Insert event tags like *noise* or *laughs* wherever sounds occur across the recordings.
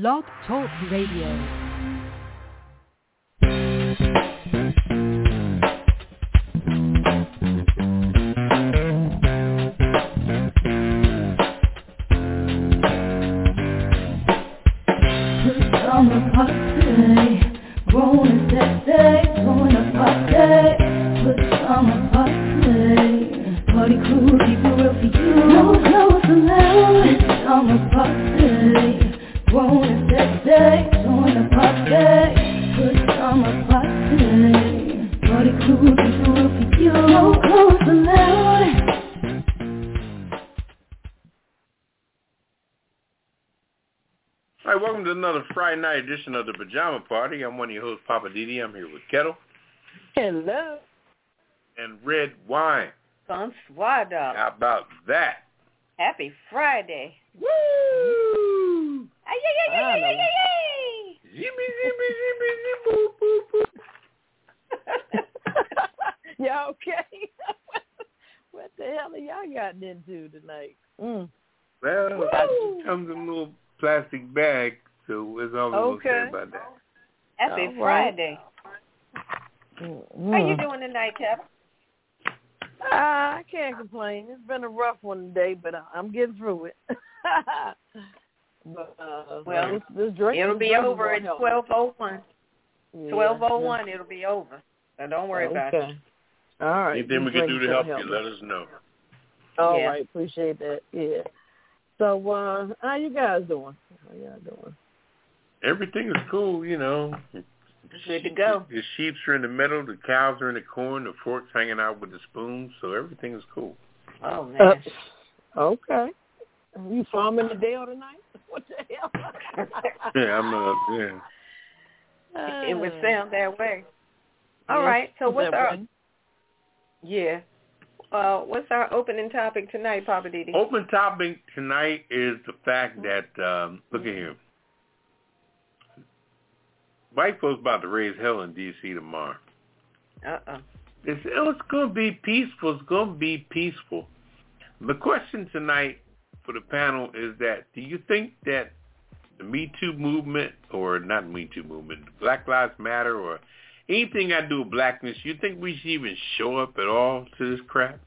Blog Talk Radio. Friday night edition of the Pajama Party. I'm one of your hosts, Poppa DD. I'm here with Ketel Hello. and Red Wine. Bonsoir, dog. How about that? Happy Friday. Woo! Ay, ay, ay, ay, ay, ay, ay, Zimmy, zimmy, zimmy, zimmy, boop, boop, boop. *laughs* y'all okay? *laughs* what the hell are y'all gotten into tonight? Mm. Well, it comes in a little plastic bag, so that's all we're going to Okay. say about that. Happy All right. Friday. Mm. How you doing tonight, Kevin? Ah, I can't complain. It's been a rough one today, but I- I'm getting through it. *laughs* but, uh, Well, this, this drink, It'll be over at help. twelve oh one. Yeah, Twelve oh one, it'll be over. So don't worry okay. about it. All right. Anything we can do to drinks help gonna you, let us know. All Yeah. right, appreciate that. Yeah. So, uh, how you guys doing? How y'all doing? Everything is cool, you know. Good to go. The sheeps are in the middle, the cows are in the corn, the fork's hanging out with the spoons, so everything is cool. Oh Uh, man. okay. You farming today or tonight? *laughs* What the hell? *laughs* Yeah, I'm uh, yeah. it would sound that way. All Yes, right. So what's our way. yeah? Uh, what's our opening topic tonight, Poppa DD? Open topic tonight is the fact that um, look at here. White folks about to raise hell in D.C. tomorrow. Uh uh It's, oh, it's going to be peaceful. It's going to be peaceful. The question tonight for the panel is that do you think that the Me Too movement, or not Me Too movement, Black Lives Matter, or anything I do with blackness, you think we should even show up at all to this crap?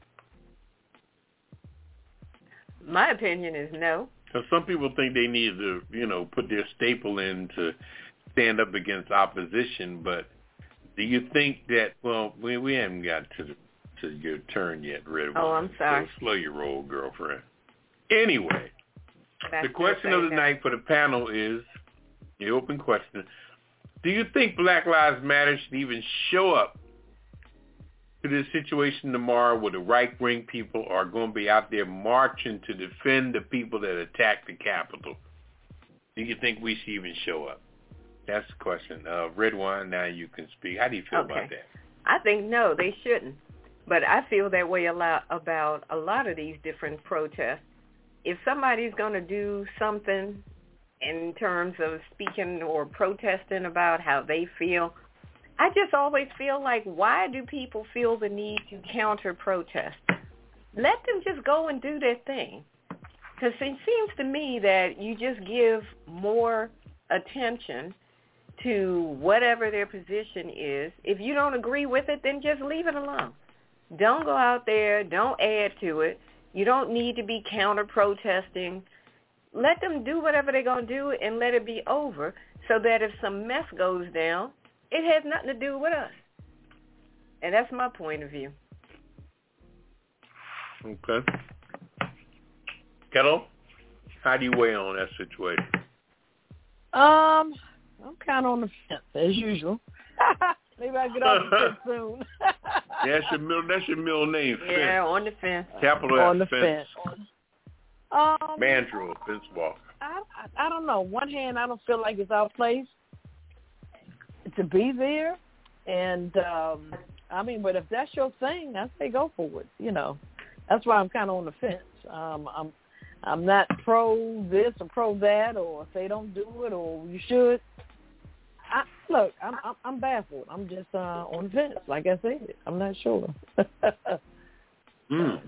My opinion is no. Because some people think they need to, you know, put their staple in to stand up against opposition. But do you think that? Well, we we haven't got to the, to your turn yet, Red. Oh, I'm sorry. So slow your roll, girlfriend. Anyway, That's the question of the night for the panel is the open question: Do you think Black Lives Matter should even show up to this situation tomorrow where the right-wing people are going to be out there marching to defend the people that attacked the Capitol? Do you think we should even show up? That's the question. Uh, Redwine, now you can speak. How do you feel about that? I think no, they shouldn't. But I feel that way a lot about a lot of these different protests. If somebody's going to do something in terms of speaking or protesting about how they feel, I just always feel like why do people feel the need to counter protest? Let them just go and do their thing. Because it seems to me that you just give more attention to whatever their position is. If you don't agree with it, then just leave it alone. Don't go out there. Don't add to it. You don't need to be counter-protesting. Let them do whatever they're going to do and let it be over so that if some mess goes down, it has nothing to do with us. And that's my point of view. Okay. Ketel, how do you weigh on that situation? Um, I'm kind of on the fence as usual. *laughs* Maybe I'll get off the fence soon. *laughs* That's your middle. That's your middle name. *laughs* Yeah, Fence. on the fence. Capital on the fence. fence. Um, Mandrill, fence walker. I, I I don't know. One hand, I don't feel like it's our place to be there, and um I mean, but if that's your thing, I say go for it. You know, that's why I'm kind of on the fence. Um, I'm I'm not pro this or pro that, or if they don't do it, or you should. I, look, I'm, I'm I'm baffled. I'm just uh, on the fence. Like I said, I'm not sure. *laughs* Mm.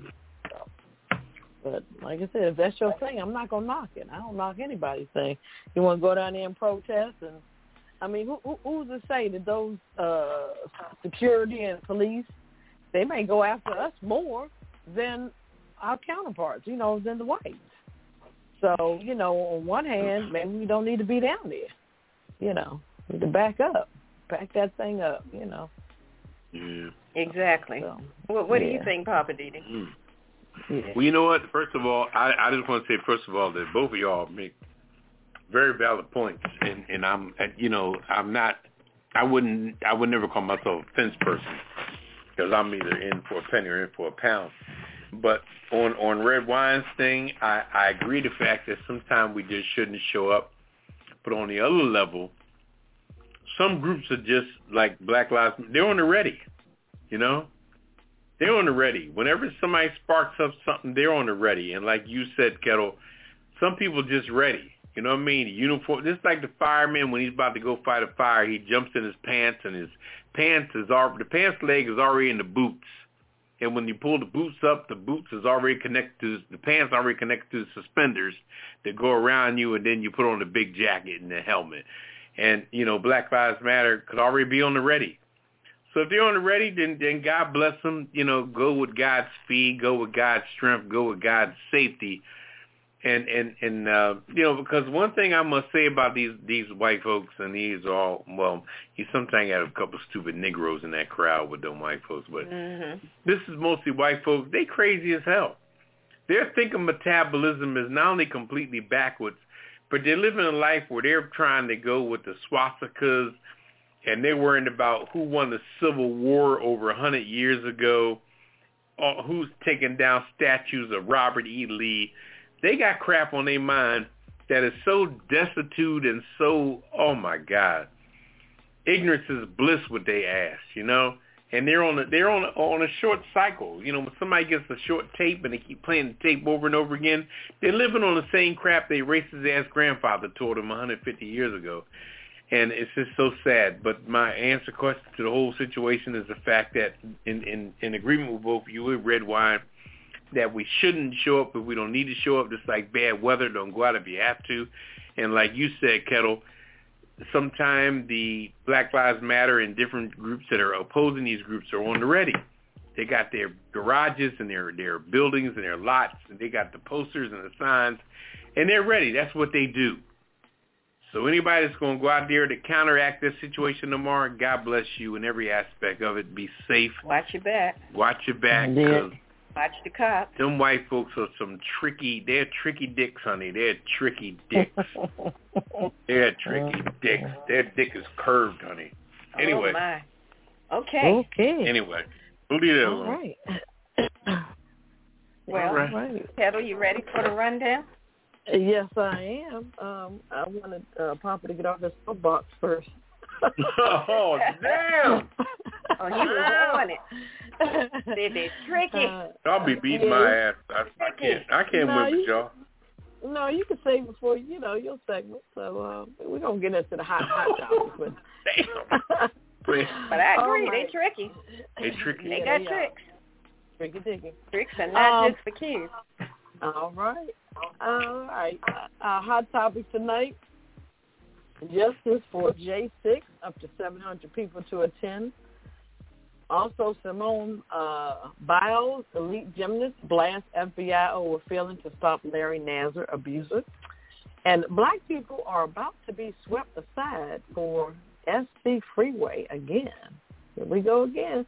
But like I said, if that's your thing, I'm not gonna knock it. I don't knock anybody's thing. You want to go down there and protest, and I mean, who, who who's to say that those uh security and police they may go after us more than our counterparts, you know, than the whites. So you know, on one hand, maybe we don't need to be down there. You know, we need to back up, back that thing up. You know. Yeah. Exactly. So, What, what do you think, Poppa DD? Mm. yeah. Well, you know what? First of all, I, I just want to say, first of all, that both of y'all make very valid points, and and I'm, you know, I'm not, I wouldn't, I would never call myself a fence person because I'm either in for a penny or in for a pound. But on on Redwine's thing, I I agree the fact that sometimes we just shouldn't show up. But on the other level, some groups are just like Black Lives. They're on the ready, you know. They're on the ready. Whenever somebody sparks up something, they're on the ready. And like you said, Ketel, some people just ready. You know what I mean? The uniform, just like the fireman when he's about to go fight a fire, he jumps in his pants and his pants is already, the pants leg is already in the boots. And when you pull the boots up, the boots is already connected to, the pants already connected to the suspenders that go around you and then you put on the big jacket and the helmet. And, you know, Black Lives Matter could already be on the ready. So if they're on the ready, then then God bless them. You know, go with God's speed, go with God's strength, go with God's safety, and and and uh, you know because one thing I must say about these these white folks and these all well, you sometimes have a couple stupid Negroes in that crowd with them white folks, but Mhm. this is mostly white folks. They crazy as hell. Their thinking metabolism is not only completely backwards, but they're living a life where they're trying to go with the swastikas and they're worrying about who won the Civil War over a hundred years ago, who's taking down statues of Robert E. Lee. They got crap on their mind that is so destitute and so oh my God. Ignorance is bliss with they ass, you know? And they're on a they're on a, on a short cycle. You know, when somebody gets a short tape and they keep playing the tape over and over again, they're living on the same crap their racist ass grandfather told them 150 years ago and it's just so sad. But my answer question to the whole situation is the fact that, in in, in agreement with both you and Redwine, that we shouldn't show up if we don't need to show up. Just like bad weather, don't go out if you have to. And like you said, Ketel, sometime the Black Lives Matter and different groups that are opposing these groups are on the ready. They got their garages and their their buildings and their lots, and they got the posters and the signs, and they're ready. That's what they do. So anybody that's going to go out there to counteract this situation tomorrow, God bless you in every aspect of it. Be safe. Watch your back. Watch your back. Yeah. 'Cause Watch the cops. them white folks are some tricky, they're tricky dicks, honey. They're tricky dicks. *laughs* they're tricky dicks. Their dick is curved, honey. Anyway, Oh my. Okay. okay. anyway, we'll leave that All alone. right. *coughs* Well, All right. All right. Petal, you ready for the rundown? Yes, I am. Um, I wanted uh, Papa to get off his soapbox first. Oh, damn. Oh, he was on it. Said it's tricky. Uh, I'll be beating my ass. I, I can't. I can't No, win with you- y'all. no, you can save it for you know your segment. So um, we're gonna get into the hot hot *laughs* topics, but Damn. *laughs* But I agree, right. they tricky. They tricky. They Yeah, got they are. tricks. Tricky dicky. Tricks are not Um, just for kids. All right. All right. Our hot topic tonight, justice for J6, up to 700 people to attend. Also, Simone uh, Biles, elite gymnast, blast FBI over failing to stop Larry Nassar abuser. And black people are about to be swept aside for SC Freeway again. Here we go again.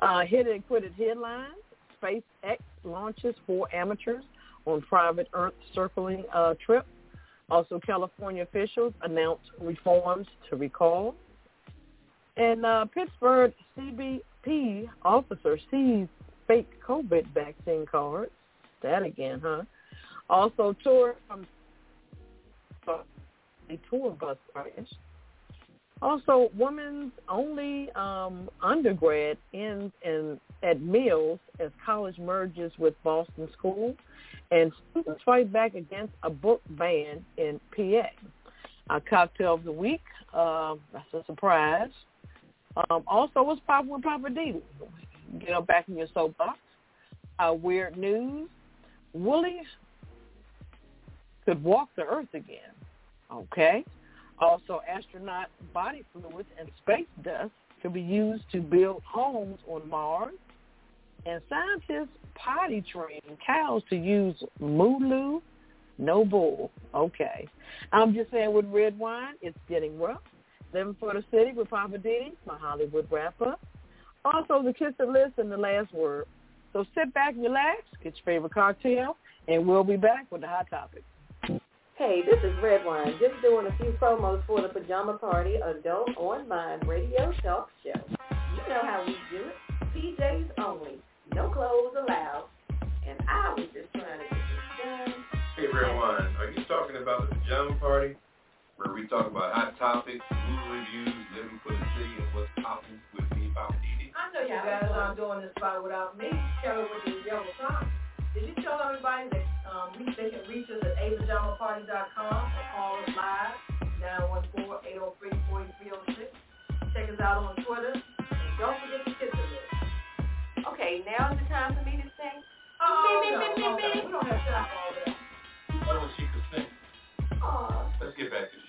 Uh, hit and quitted headlines. SpaceX launches four amateurs on private Earth circling uh, trip. Also, California officials announced reforms to recall. And uh, Pittsburgh CBP officer sees fake COVID vaccine cards. That again, huh? Also, tour from a tour bus crash. Also, women's only um, undergrad ends in at Mills as college merges with Boston School, and students fight back against a book ban in PA. Our cocktail of the week, uh, that's a surprise. Um, also, what's popping with Poppa DD? Get up back in your soapbox. Our weird news. Willie could walk the Earth again. Okay. Also, astronaut body fluids and space dust could be used to build homes on Mars. And scientists potty train cows to use moo no bull. Okay. I'm just saying with Redwine, it's getting rough. Living for the city with Poppa DD, my Hollywood wrap-up. Also, the kiss of list and the last word. So sit back, relax, get your favorite cocktail, and we'll be back with the hot topic. Hey, this is Redwine, just doing a few promos for the Pajama Party Adult Online Radio Talk Show. You know how we do it. PJs only. No clothes allowed. And I was just trying to get this done. Hey, Redwine, are you talking about the Pajama Party? Where we talk about hot topics, movie reviews, living for the city, and what's popping with me, Poppa DD? I know you guys aren't doing this spot without me. Kelly with the Yellow Sox. Did you tell everybody that um, we, they can reach us at apajamaparty.com or call us live, 914-803-4306. Check us out on Twitter. And don't forget to tip the list. Okay, now is the time for me to sing. Oh, me, me, no, me, me, no, me. no, we don't have time for all that. Oh, she could sing. Aw. Let's get back to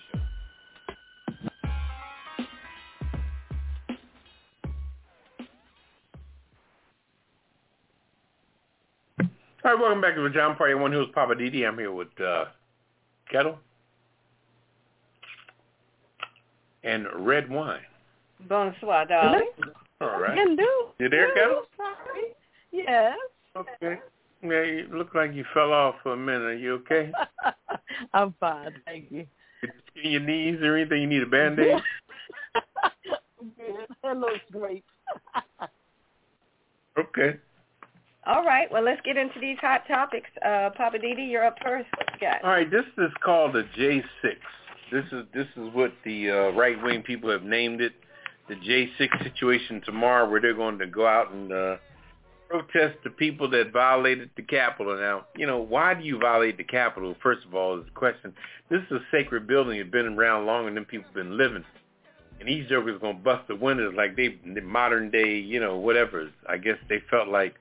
All right, welcome back to the John Party. One who is Poppa DD. I'm here with uh, Ketel and Redwine. Bonsoir, darling. All right. Hello. You there, Ketel? Sorry. Yes. Okay. Yeah, you look like you fell off for a minute. Are you okay? *laughs* I'm fine, thank you. Did you skin your knees or anything? You need a *laughs* band-aid? that looks great. *laughs* okay. All right, well, let's get into these hot topics. Uh, Poppa DD, you're up first. All right, this is called the J6. This is this is what the uh, right wing people have named it, the J6 situation tomorrow, where they're going to go out and uh, protest the people that violated the Capitol. Now, you know, why do you violate the Capitol? First of all, is the question. This is a sacred building. It's been around longer than people have been living. And these jokers going to bust the windows like they, the modern day, you know, whatever. I guess they felt like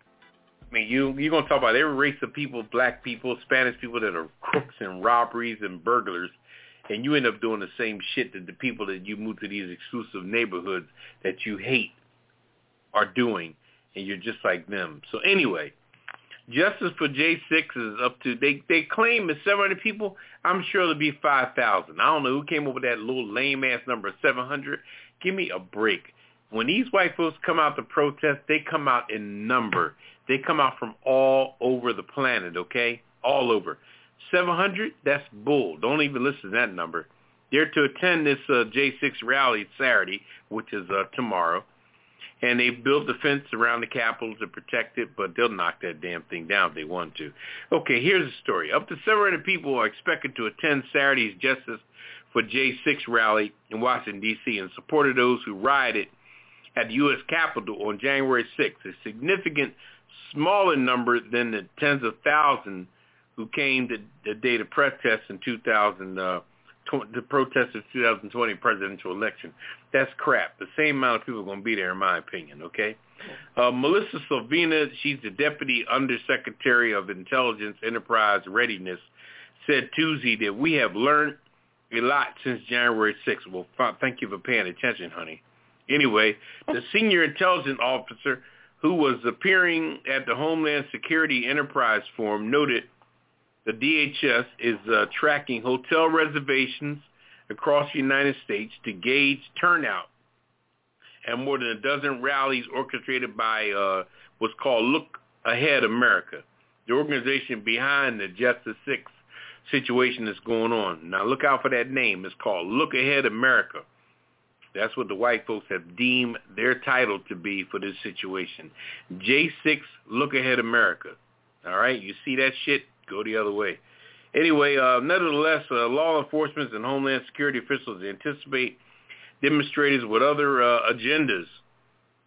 I mean, you you're gonna talk about every race of people, black people, Spanish people that are crooks and robberies and burglars, and you end up doing the same shit that the people that you move to these exclusive neighborhoods that you hate are doing, and you're just like them. So anyway, justice for J6 is up to they they claim it's 700 people. I'm sure it'll be 5,000. I don't know who came up with that little lame ass number 700. Give me a break. When these white folks come out to protest, they come out in number. They come out from all over the planet, okay? All over. 700, that's bull. Don't even listen to that number. They're to attend this uh, J6 rally Saturday, which is uh, tomorrow. And they built a fence around the Capitol to protect it, but they'll knock that damn thing down if they want to. Okay, here's the story. Up to 700 people are expected to attend Saturday's Justice for J6 rally in Washington, D.C. in support of those who rioted at the U.S. Capitol on January 6th, a significant smaller number than the tens of thousands who came to the day to protest in 2000, uh, the protest of 2020 presidential election. That's crap. The same amount of people are going to be there, in my opinion. Okay. Uh, Melissa Salvina, she's the deputy undersecretary of intelligence enterprise readiness, said Tuesday that we have learned a lot since January 6th. Well, thank you for paying attention, honey. Anyway, the senior intelligence officer who was appearing at the Homeland Security Enterprise Forum noted the DHS is uh, tracking hotel reservations across the United States to gauge turnout and more than a dozen rallies orchestrated by uh, what's called Look Ahead America, the organization behind the Justice 6 situation that's going on. Now look out for that name. It's called Look Ahead America. That's what the white folks have deemed their title to be for this situation. J6 Look Ahead America. All right, you see that shit? Go the other way. Anyway, uh, nevertheless, uh, law enforcement and Homeland Security officials anticipate demonstrators with other uh, agendas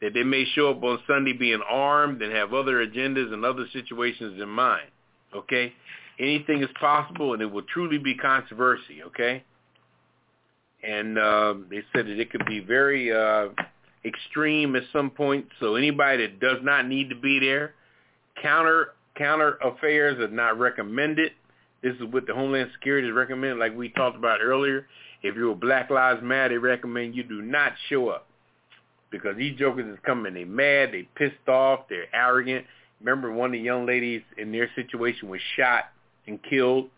that they may show up on Sunday being armed and have other agendas and other situations in mind. Okay? Anything is possible, and it will truly be controversy. Okay? And uh, they said that it could be very uh, extreme at some point. So anybody that does not need to be there, counter over-the-counter affairs are not recommended. This is what the Homeland Security is recommending, like we talked about earlier. If you're a Black Lives Matter, they recommend you do not show up because these jokers is coming. They mad, they pissed off, they're arrogant. Remember, one of the young ladies in their situation was shot and killed,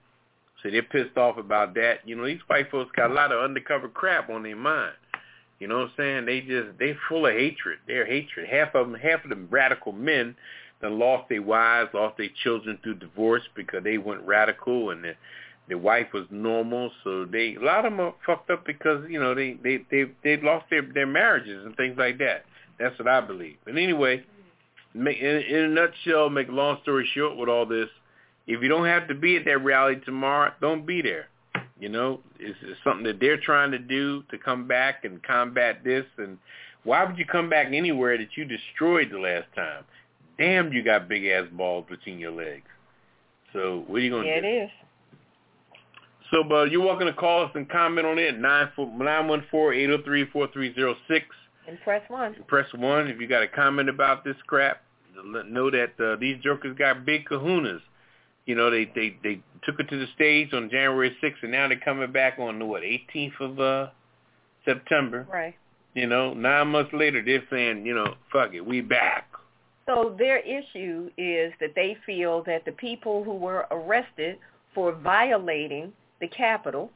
so they're pissed off about that. You know, these white folks got a lot of undercover crap on their mind. You know what I'm saying? They just they full of hatred. They're hatred. Half of them, half of them radical men that lost their wives, lost their children through divorce because they went radical and the the wife was normal. So they a lot of them are fucked up because you know they they they they lost their their marriages and things like that. That's what I believe. But anyway, in, in a nutshell, make a long story short with all this, if you don't have to be at that rally tomorrow, don't be there. You know, it's, it's something that they're trying to do to come back and combat this. And why would you come back anywhere that you destroyed the last time? Damn, you got big ass balls between your legs. So what are you gonna yeah, do? it is. So, but you're welcome to call us and comment on it. Nine nine one four eight zero three four three zero six. And press one. And Press one if you got a comment about this crap. Know that uh, these jokers got big kahunas. You know, they they they took it to the stage on January 6th, and now they're coming back on the what 18th of uh September. Right. You know, nine months later, they're saying, you know, fuck it, we back. So their issue is that they feel that the people who were arrested for violating the Capitol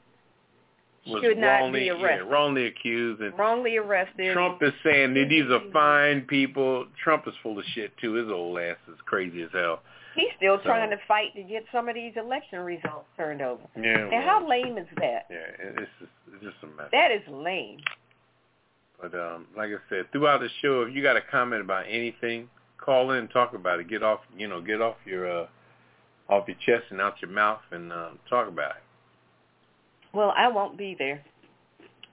should not be arrested. Yeah, wrongly accused, and Wrongly arrested. Trump is saying that these are fine people. Trump is full of shit too. His old ass is crazy as hell. He's still So- trying to fight to get some of these election results turned over. Yeah. And well, how lame is that? Yeah, it's just it's just a mess. That is lame. But um, like I said, throughout the show, if you got a comment about anything, call in and talk about it. Get off, you know, get off your uh, off your chest and out your mouth and um, talk about it. Well, I won't be there.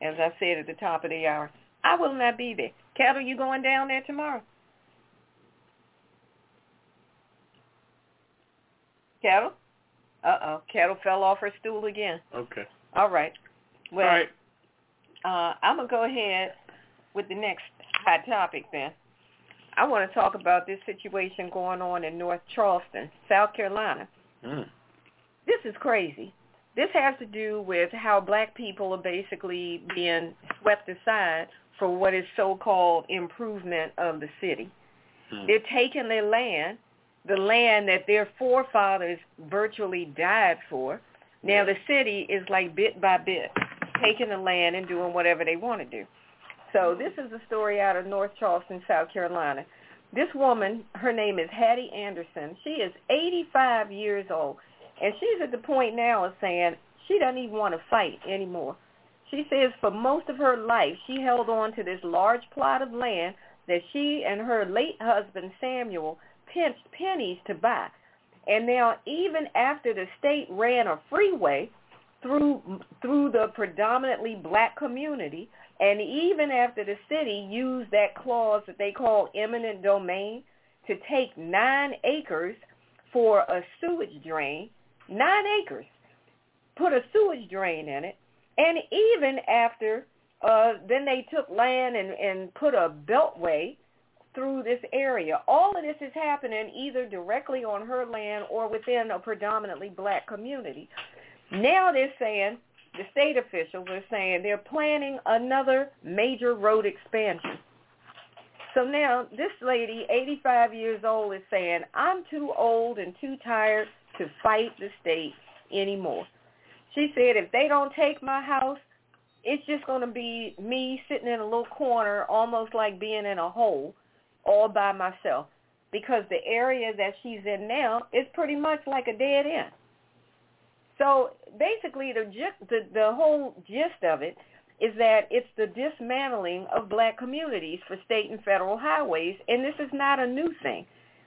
As I said at the top of the hour, I will not be there. Ketel, you going down there tomorrow? Ketel? Uh-oh. Ketel fell off her stool again. Okay. All right. Well, All right. uh, I'm going to go ahead with the next hot topic then. I want to talk about this situation going on in North Charleston, South Carolina. Mm. This is crazy. This has to do with how black people are basically being swept aside for what is so-called improvement of the city. Mm. They're taking their land, the land that their forefathers virtually died for. Now the city is like bit by bit taking the land and doing whatever they want to do. So mm-hmm. this is a story out of North Charleston, South Carolina. This woman, her name is Hattie Anderson. She is 85 years old, and she's at the point now of saying she doesn't even want to fight anymore. She says for most of her life she held on to this large plot of land that she and her late husband Samuel pinched pennies to buy. And now even after the state ran a freeway through through the predominantly black community, and even after the city used that clause that they call eminent domain to take nine acres for a sewage drain, nine acres, put a sewage drain in it, and even after uh, then they took land and, and put a beltway through this area. All of this is happening either directly on her land or within a predominantly black community. Now they're saying, the state officials are saying they're planning another major road expansion. So now this lady, 85 years old, is saying, I'm too old and too tired to fight the state anymore. She said, if they don't take my house, it's just going to be me sitting in a little corner, almost like being in a hole, all by myself. Because the area that she's in now is pretty much like a dead end. So basically, the, the the whole gist of it is that it's the dismantling of black communities for state and federal highways, and this is not a new thing.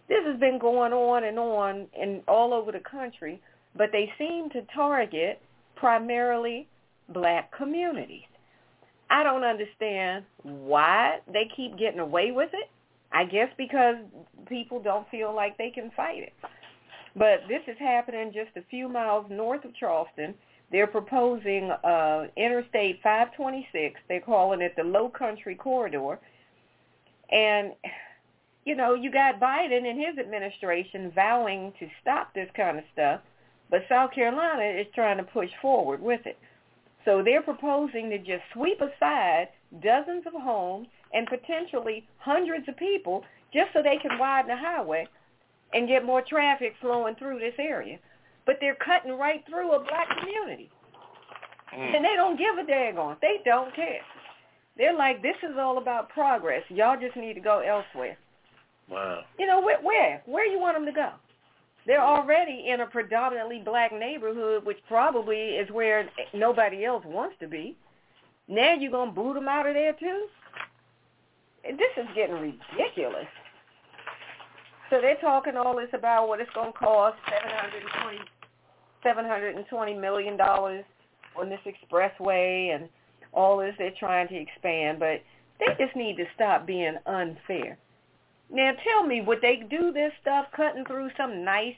This has been going on and on and all over the country, but they seem to target primarily black communities. I don't understand why they keep getting away with it. I guess because people don't feel like they can fight it. But this is happening just a few miles north of Charleston. They're proposing uh, Interstate 526. They're calling it the Low Country Corridor. And you know, you got Biden and his administration vowing to stop this kind of stuff, but South Carolina is trying to push forward with it. So they're proposing to just sweep aside dozens of homes and potentially hundreds of people just so they can widen the highway and get more traffic flowing through this area. But they're cutting right through a black community. Mm. And they don't give a daggone. They don't care. They're like, this is all about progress. Y'all just need to go elsewhere. Wow. You know, where? Where, where you want them to go? They're already in a predominantly black neighborhood, which probably is where nobody else wants to be. Now you're going to boot them out of there too? This is getting ridiculous. So they're talking all this about what it's going to cost, seven hundred and twenty, seven hundred and twenty million dollars on this expressway, and all this they're trying to expand, but they just need to stop being unfair. Now tell me, would they do this stuff cutting through some nice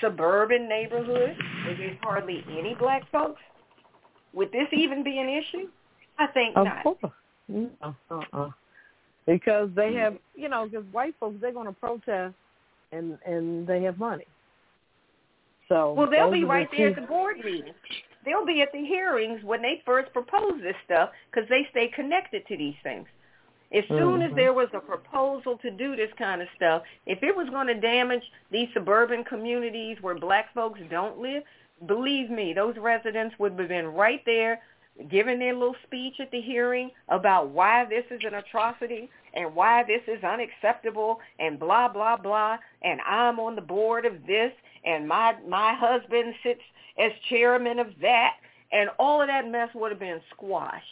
suburban neighborhood where there's hardly any black folks? Would this even be an issue? I think Of not. course. No, uh-uh. Because they have, you know, because white folks they're going to protest, and and they have money. So Well, they'll be are the right there at the board meetings. They'll be at the hearings when they first propose this stuff because they stay connected to these things. As soon as Mhm. there was a proposal to do this kind of stuff, if it was going to damage these suburban communities where black folks don't live, believe me, those residents would have been right there giving their little speech at the hearing about why this is an atrocity and why this is unacceptable and blah blah blah and I'm on the board of this and my my husband sits as chairman of that and all of that mess would have been squashed.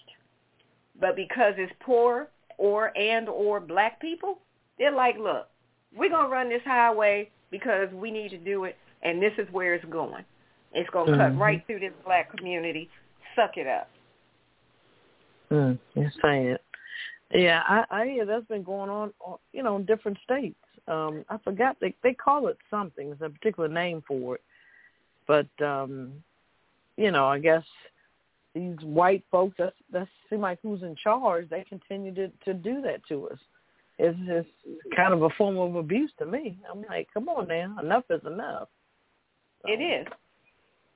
But because it's poor or and or black people, they're like, look, we're going to run this highway because we need to do it and this is where it's going. It's going to cut Mhm. right through this black community. Suck it up. Mm, you're saying it. Yeah, I, I hear that's been going on, you know, in different states. Um, I forgot they they call it something. There's a particular name for it, but um, you know, I guess these white folks that that seem like who's in charge. They continue to to do that to us. It's just kind of a form of abuse to me. I'm like, come on now, enough is enough. So, It is.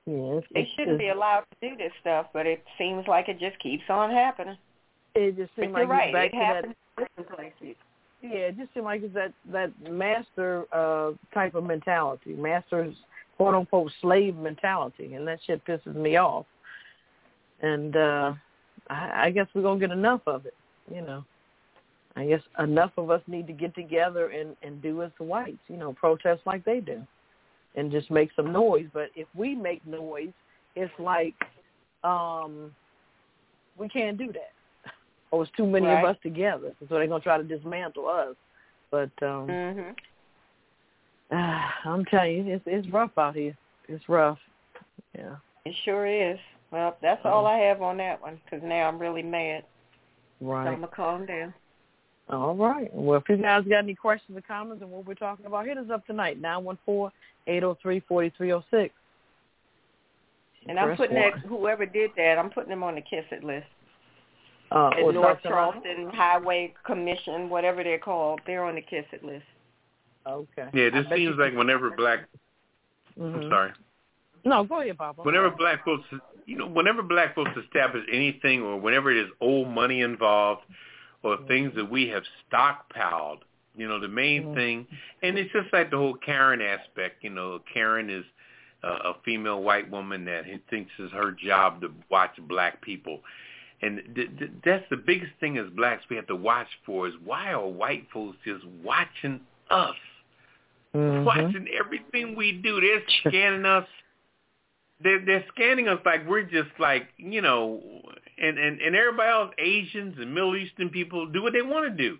Yeah, They shouldn't just, be allowed to do this stuff, but it seems like it just keeps on happening. It just But seems you're like right. back It to that happens in places. Yeah, it just seemed like it's that that master uh type of mentality, master's quote unquote slave mentality, and that shit pisses me off. And uh I, I guess we're gonna get enough of it, you know. I guess enough of us need to get together and and do as the whites, you know, protest like they do, and just make some noise. But if we make noise, it's like um we can't do that or it's too many Right. of us together. So they're gonna try to dismantle us. But um Mhm. *sighs* I'm telling you, it's it's rough out here. It's rough. Yeah. It sure is. Well, that's all I have on that one because now I'm really mad. So Right. I'm gonna calm down. All right. Well, if you guys got any questions or comments on what we're talking about, hit us up tonight nine one four eight zero three forty three zero six. And I'm putting that whoever did that, I'm putting them on the kiss it list. Uh, or North South Carolina? Charleston Highway Commission, whatever they're called, they're on the kiss it list. Okay. Yeah, this seems like whenever black, Mhm. I'm sorry, No, go ahead, Papa. whenever black folks, you know, whenever black folks establish anything or whenever it is old money involved or things that we have stockpiled, you know, the main Mhm. thing, and it's just like the whole Karen aspect, you know, Karen is uh, a female white woman that he thinks is her job to watch black people. And th- th- that's the biggest thing as blacks we have to watch for is why are white folks just watching us? Mhm. watching everything we do. They're scanning us. They're they're scanning us like we're just like you know, and and and everybody else, Asians and Middle Eastern people, do what they want to do.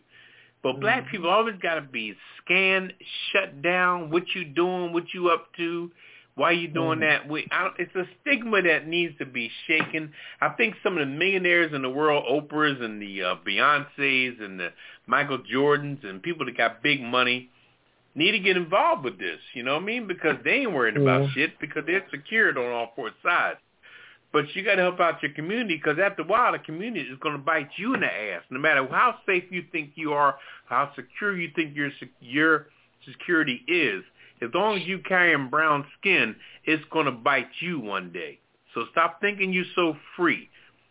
But black people always got to be scanned, shut down. What you doing? What you up to? Why are you doing Mhm. that? We, I, don't- it's a stigma that needs to be shaken. I think some of the millionaires in the world, Oprahs and the uh, Beyonces and the Michael Jordans and people that got big money, need to get involved with this. You know what I mean? Because they ain't worried about shit because they're secured on all four sides. but you got to help out your community because after a while, the community is going to bite you in the ass. No matter how safe you think you are, how secure you think your your security is, as long as you carrying brown skin, it's going to bite you one day. So stop thinking you're so free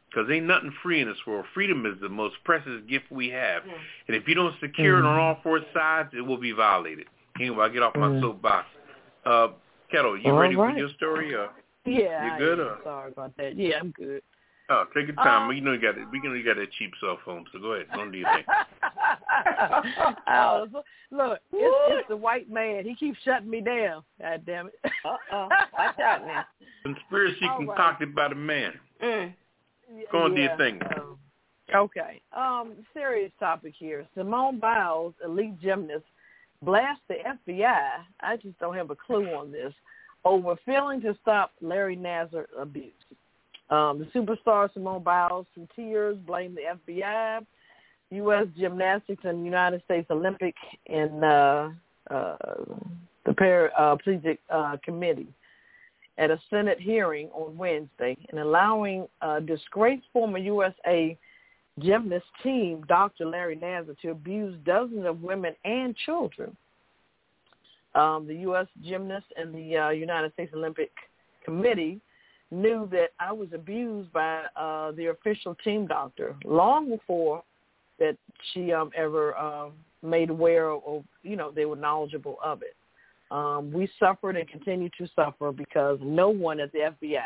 because ain't nothing free in this world. Freedom is the most precious gift we have. Mm. And if you don't secure it on Mhm. all four sides, it will be violated. Anyway, I get off my Mm. soapbox. Uh, Ketel, you All ready right. for your story? Or? Yeah, You I good, am. or- Sorry about that. Yeah, I'm good. Oh, take your time. Uh, we know you got it. We know you got that cheap cell phone, so go ahead. Don't do your thing. *laughs* oh, look, it's, it's the white man. He keeps shutting me down. God damn it. Uh-oh. Watch out now. *laughs* Conspiracy All right. concocted by the man. Mm. Go on, do your Yeah, thing. um, okay. Um, serious topic here. Simone Biles, elite gymnast, blast the FBI. I just don't have a clue on this over failing to stop Larry Nassar abuse. Um, the superstar Simone Biles, through tears, blamed the FBI, U.S. Gymnastics, and United States Olympic and uh, uh, the Paraplegic uh, Committee at a Senate hearing on Wednesday and allowing uh, disgraced former USA gymnast team Dr. Larry Nassar to abuse dozens of women and children. Um, the U.S. gymnast and the uh, United States Olympic Committee knew that I was abused by uh, the official team doctor long before that she um, ever uh, made aware of, or, you know, they were knowledgeable of it. Um, we suffered and continue to suffer because no one at the FBI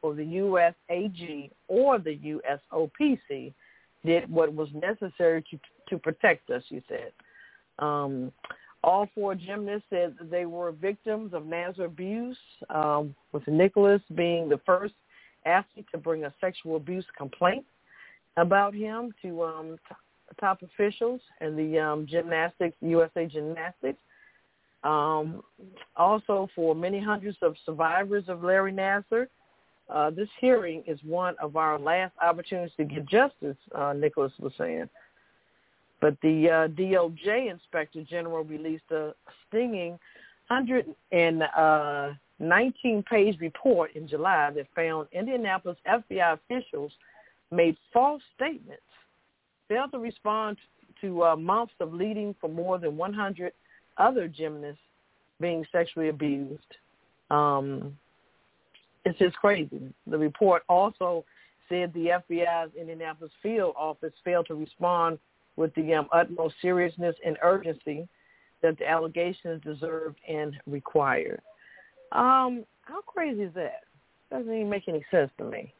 or the USAG or the USOPC did what was necessary to to protect us. You said. Um, all four gymnasts said they were victims of Nassar abuse, um, with Nichols being the first athlete to bring a sexual abuse complaint about him to um, t- top officials and the um, gymnastics, USA Gymnastics. Um, also, for many hundreds of survivors of Larry Nassar, uh, this hearing is one of our last opportunities to get justice, uh, Nichols was saying. But the uh, DOJ Inspector General released a stinging 119-page report in July that found Indianapolis FBI officials made false statements, failed to respond to uh, months of leading for more than 100 other gymnasts being sexually abused. Um, it's just crazy. The report also said the FBI's Indianapolis field office failed to respond with the um, utmost seriousness and urgency that the allegations deserve and require. Um, how crazy is that? Doesn't even make any sense to me.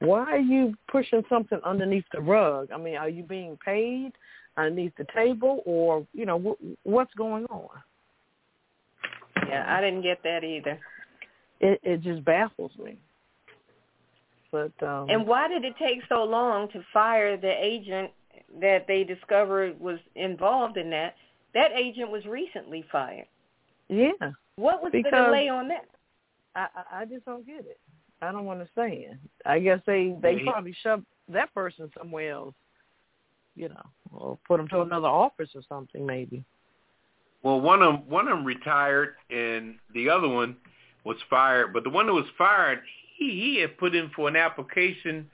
Why are you pushing something underneath the rug? I mean, are you being paid underneath the table, or you know, wh- what's going on? Yeah, I didn't get that either. It it just baffles me. But um, And why did it take so long to fire the agent that they discovered was involved in that? That agent was recently fired. yeah, What was the delay on that? I, I I just don't get it. I don't understand. I guess they they Yeah, probably shoved that person somewhere else, you know, or put them to another office or something maybe. Well, one of them, one of them retired, and the other one was fired. But the one that was fired, he he had put in for an application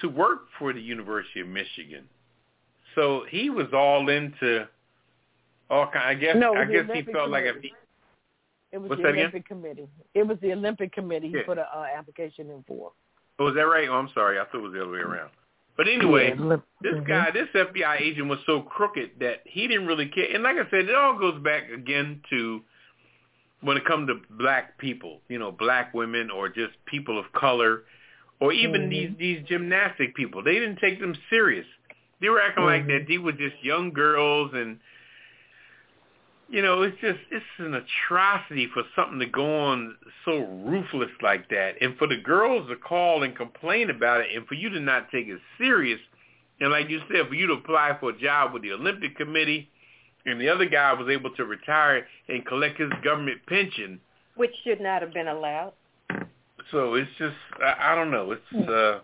to work for the University of Michigan, so he was all into all kind. I guess No, I guess he Olympic felt like if he, It was What's the? Olympic Committee. It was the Olympic Committee he Yeah. put an uh, application in for. oh, was that right? Oh, I'm sorry, I thought it was the other way around. But anyway, Yeah, this mhm. guy, this FBI agent was so crooked that he didn't really care. And like I said, it all goes back again to when it comes to black people, you know, black women or just people of color, or even Mhm. these these gymnastic people. They didn't take them serious. They were acting like Mhm. that they were just young girls and you know, it's just it's an atrocity for something to go on so ruthless like that, and for the girls to call and complain about it, and for you to not take it serious, and like you said, for you to apply for a job with the Olympic Committee, and the other guy was able to retire and collect his government pension. Which should not have been allowed. So it's just I, I don't know. It's uh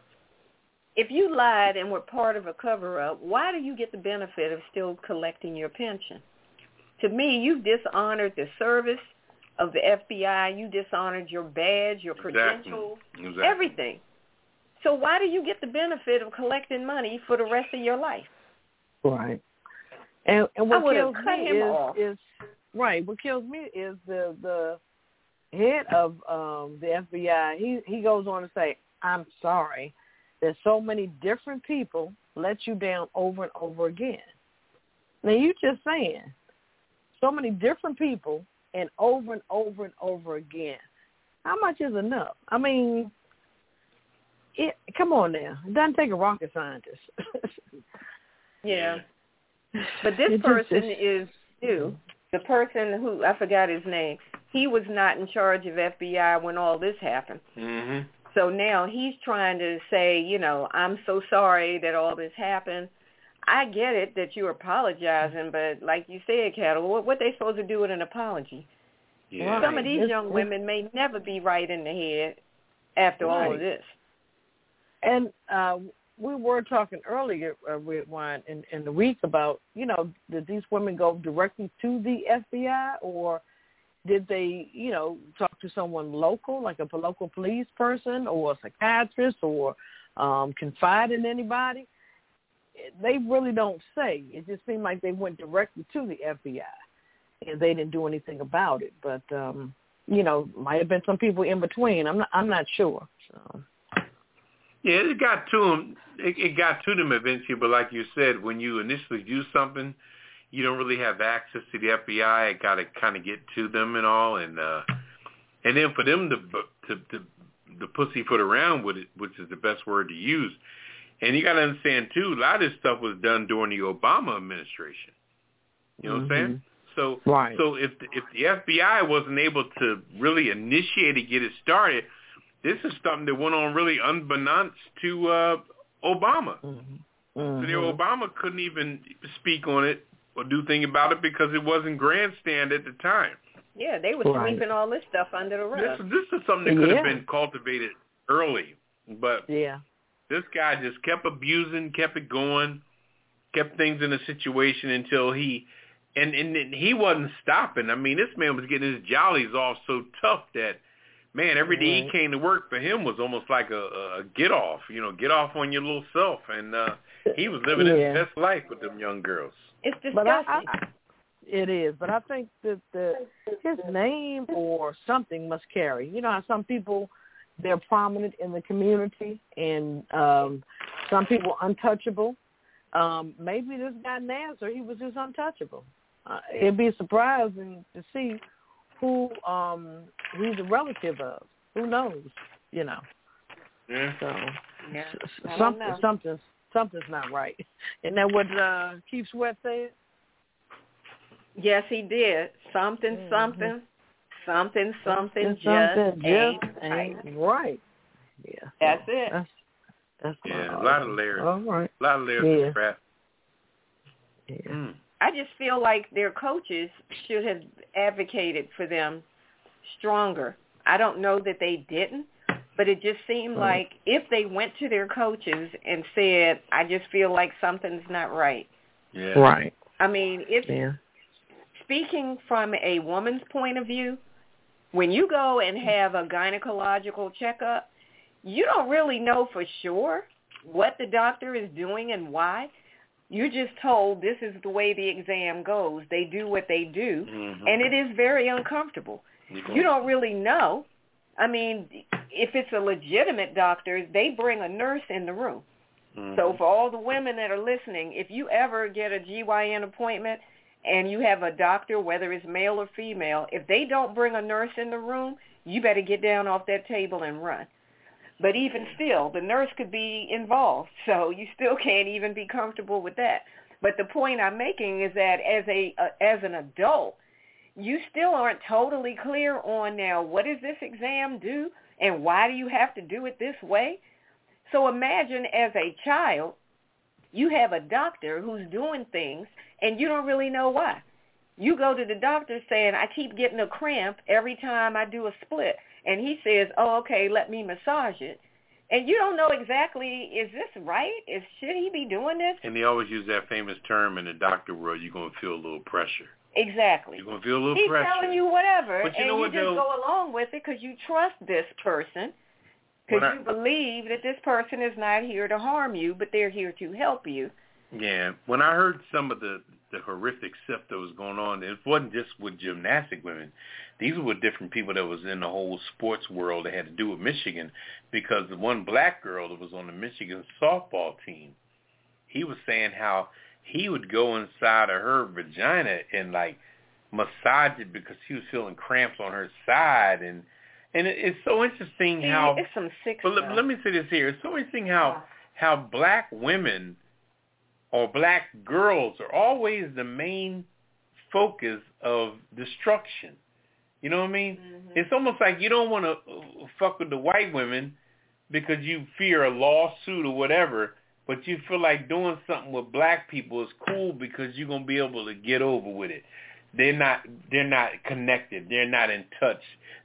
If you lied and were part of a cover-up, why do you get the benefit of still collecting your pension? To me, you've dishonored the service of the FBI. You dishonored your badge, your credentials, Exactly. everything. So why do you get the benefit of collecting money for the rest of your life? Right. And and I what would've kills cut me him is, off. is right. What kills me is the the head of um the FBI. He he goes on to say, "I'm sorry that so many different people let you down over and over again." Now you just saying so many different people and over and over and over again. How much is enough? I mean, it. Come on now, it doesn't take a rocket scientist. *laughs* Yeah. But *laughs* this It person it's- is new. The person who I forgot his name. He was not in charge of FBI when all this happened. hmm So now he's trying to say, you know, I'm so sorry that all this happened. I get it that you're apologizing, but like you said, Ketel, what what they supposed to do with an apology? Yeah. Right. Some of these It's- young women may never be right in the head after all of this. And uh, we were talking earlier, uh, Redwine, in, in the week about, you know, did these women go directly to the FBI or did they, you know, talk to someone local, like a local police person or a psychiatrist or um, confide in anybody? They really don't say. It just seemed like they went directly to the FBI and they didn't do anything about it. But, um, you know, might have been some people in between. I'm not, I'm not sure. So. Yeah, it got to them. It, it got to them eventually, but like you said, when you initially do something, you don't really have access to the FBI. I got to kind of get to them and all, and uh, and then for them to to to the pussyfoot around with it, which is the best word to use. And you got to understand too, a lot of this stuff was done during the Obama administration. You know what I'm saying? So Right. so if the, if the FBI wasn't able to really initiate it, get it started, this is something that went on really unbeknownst to uh, Obama. Mm-hmm. So the Obama couldn't even speak on it or do anything about it because it wasn't grandstand at the time. Yeah, they were Right. sweeping all this stuff under the rug. this is something that could have been cultivated early, but Yeah. this guy just kept abusing, kept it going, kept things in a situation until he and and then he wasn't stopping. I mean, this man was getting his jollies off so tough that man, every day he came to work for him was almost like a, a get off. You know, get off on your little self, and uh he was living Yeah. his best life with them young girls. It's But I, disgusting. I, I- it is. But I think that the his name or something must carry. You know how some people they're prominent in the community and um some people untouchable. Um, maybe this guy Nassar, he was just untouchable. Uh, it'd be surprising to see who um he's a relative of. Who knows? You know. Yeah. So yeah. s- I don't something know. Something's something's not right. *laughs* Isn't that what uh Keith Sweat said? Yes, he did. Something, Mhm. something, something, something just something ain't just right. ain't right. Yeah. That's so it. That's that's Yeah, a lot of layers. All right. A lot of layers Yeah. of crap. Yeah. Mm. I just feel like their coaches should have advocated for them stronger. I don't know that they didn't, but it just seemed Right. like if they went to their coaches and said, "I just feel like something's not right." Yeah. Right. I mean, if Yeah. speaking from a woman's point of view, when you go and have a gynecological checkup, you don't really know for sure what the doctor is doing and why. You're just told this is the way the exam goes. They do what they do, Mhm. and it is very uncomfortable. You don't really know. I mean, if it's a legitimate doctor, they bring a nurse in the room. Mhm. So for all the women that are listening, if you ever get a GYN appointment and you have a doctor, whether it's male or female, if they don't bring a nurse in the room, you better get down off that table and run. But even still, the nurse could be involved, *laughs* so you still can't even be comfortable with that. But the point I'm making is that as a uh, as an adult, you still aren't totally clear on now what does this exam do and why do you have to do it this way? So imagine as a child, you have a doctor who's doing things and you don't really know why. You go to the doctor saying, I keep getting a cramp every time I do a split. And he says, oh, okay, let me massage it. And you don't know exactly, is this right? Is Should he be doing this? And they always use that famous term in the doctor world, you're going to feel a little pressure. Exactly. You're gonna feel a little He's pressure. telling you whatever, But you and know you what, just though? go along with it because you trust this person, because When I- you believe that this person is not here to harm you, but they're here to help you. Yeah, when I heard some of the the horrific stuff that was going on, it wasn't just with gymnastic women. These were different people that was in the whole sports world that had to do with Michigan, because the one black girl that was on the Michigan softball team, he was saying how he would go inside of her vagina and like massage it because he was feeling cramps on her side, and and it, it's so interesting See, how. it's some sick But let, let me say this here. It's so interesting how how black women or black girls are always the main focus of destruction. You know what I mean? Mm-hmm. It's almost like you don't want to uh, fuck with the white women because you fear a lawsuit or whatever, but you feel like doing something with black people is cool because you're going to be able to get over with it. They're not they're not connected. They're not in touch.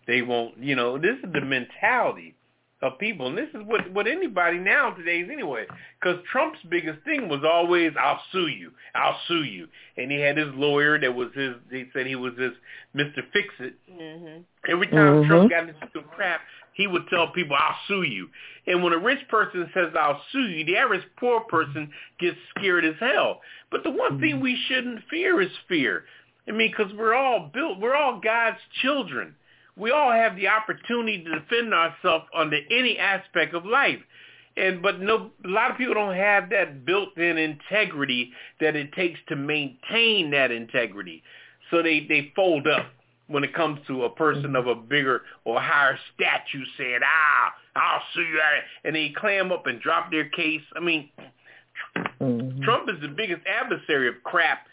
They won't, you know, this is the mentality of people. And this is what, what anybody now nowadays anyway. Because Trump's biggest thing was always, I'll sue you. I'll sue you. And he had his lawyer that was his, they said he was his Mr. Fix-It. hmm Every time Mhm. Trump got into some crap, he would tell people, I'll sue you. And when a rich person says, I'll sue you, the average poor person gets scared as hell. But the one thing mm-hmm. we shouldn't fear is fear. I mean, because we're all built, we're all God's children. We all have the opportunity to defend ourselves under any aspect of life. And but no, a lot of people don't have that built-in integrity that it takes to maintain that integrity. So they they fold up when it comes to a person of a bigger or higher stature saying, ah, I'll sue you, and they clam up and drop their case. I mean, Mhm. Trump is the biggest adversary of crap.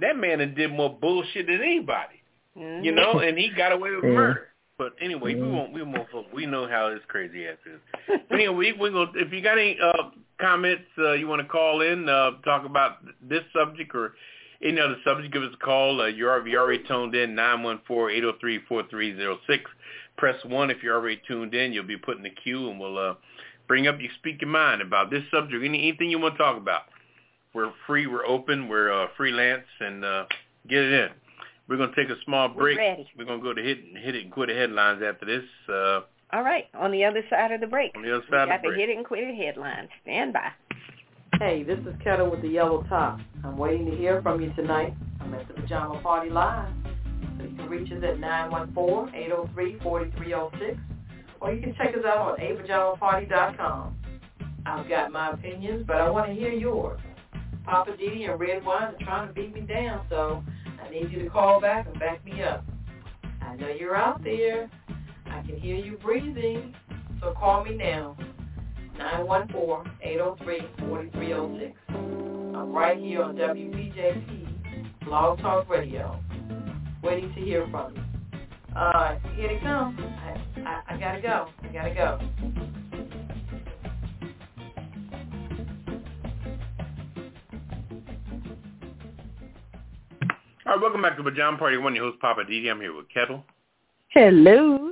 That man did more bullshit than anybody, hmm you know, and he got away with Yeah. murder. But anyway, we Mhm. won't. We won't. We know how this crazy ass is. *laughs* Anyway, we we gonna. If you got any uh, comments, uh, you want to call in, uh, talk about this subject or any other subject, give us a call. Uh, you're already, you already tuned in nine one four eight zero three four three zero six. Press one if you're already tuned in. You'll be put in the queue, and we'll uh, bring up. You speak your mind about this subject, any anything you want to talk about. We're free. We're open. We're uh, freelance, and uh, get it in. We're gonna take a small break. We're. We're gonna go to hit hit it and quit the headlines after this. Uh, All right, on the other side of the break. on the other We side got of the the hit and quit it headlines. Stand by. Hey, this is Ketel with the yellow top. I'm waiting to hear from you tonight. I'm at the Pajama Party Live. So you can reach us at 914-803-4306 or you can check us out on apajamaparty.com. I've got my opinions, but I want to hear yours. Poppa DD and Redwine are trying to beat me down, so I need you to call back and back me up. I know you're out there. I can hear you breathing, so call me now. 914-803-4306. I'm right here on WBJP Blog Talk Radio, waiting to hear from you. Uh, here they come. I, I, I gotta go. I gotta go. All right, welcome back to the Pajama Party. One of your host, Poppa DD. I'm here with Ketel Hello.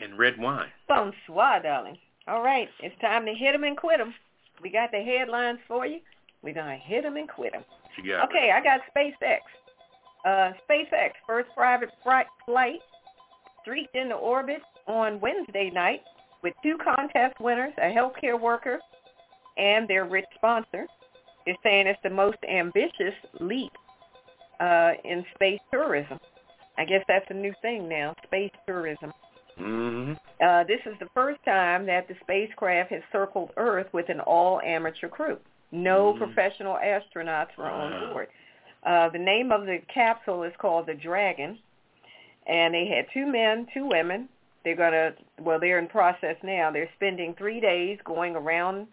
and Redwine. Bonsoir, darling. All right, it's time to hit 'em and quit 'em. We got the headlines for you. We're going to hit 'em and quit 'em. What you got? Okay, I got SpaceX. Uh, SpaceX, first private flight, streaked into orbit on Wednesday night with two contest winners, a healthcare worker and their rich sponsor. They're saying it's the most ambitious leap uh, in space tourism. I guess that's a new thing now, space tourism. Mm-hmm. Uh, this is the first time that the spacecraft has circled Earth with an all-amateur crew. No Mhm. professional astronauts were on board. Uh, the name of the capsule is called the Dragon, and they had two men, two women. They're gonna, well, they're in process now. They're spending three days going around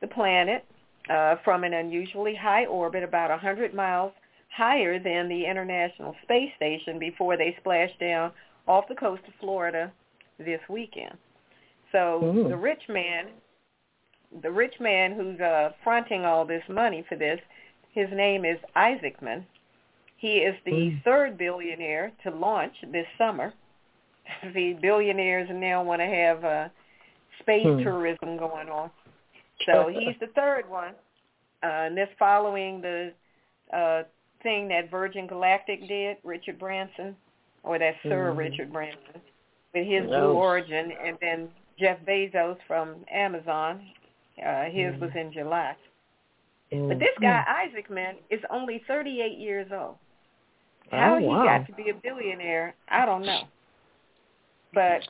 the planet uh, from an unusually high orbit, about a 100 miles higher than the International Space Station, before they splash down off the coast of Florida this weekend. So Ooh. the rich man, the rich man who's uh, fronting all this money for this, his name is Isaacman. He is the Mm. third billionaire to launch this summer. *laughs* the billionaires now want to have uh, space Hmm. tourism going on. So *laughs* he's the third one. Uh, and this following the uh, thing that Virgin Galactic did, Richard Branson, or that Sir Mhm. Richard Branson, with his Oh. Blue Origin, and then Jeff Bezos from Amazon, uh, his was in July. But this guy Isaacman is only 38 years old. How Oh, he wow. got to be a billionaire, I don't know. But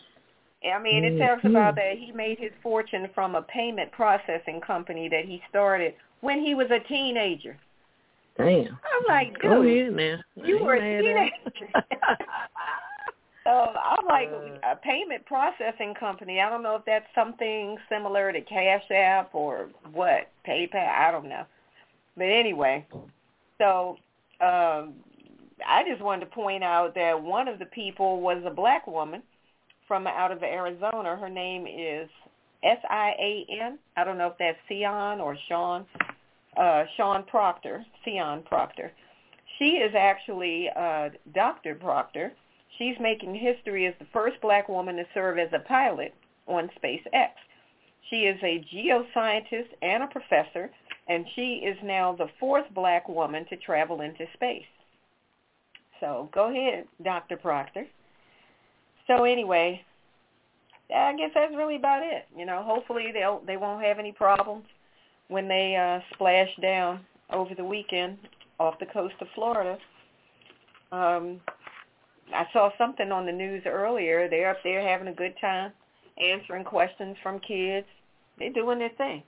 I mean, it Mhm. talks about that he made his fortune from a payment processing company that he started when he was a teenager. Damn. I'm like, dude, Go ahead. I you were a teenager. *laughs* so I'm like, Uh. a payment processing company. I don't know if that's something similar to Cash App or what, PayPal. I don't know. But anyway, so um, I just wanted to point out that one of the people was a black woman from out of Arizona. Her name is S-I-A-N. I don't know if that's Sion or Sean. Uh, Sean Proctor, Sion Proctor. She is actually uh, Dr. Proctor. She's making history as the first black woman to serve as a pilot on SpaceX. She is a geoscientist and a professor, and she is now the fourth black woman to travel into space. So go ahead, Dr. Proctor. So anyway, I guess that's really about it. You know, hopefully they'll they won't have any problems when they uh splash down over the weekend off the coast of Florida. Um I saw something on the news earlier. They're up there having a good time, answering questions from kids. They're doing their thing.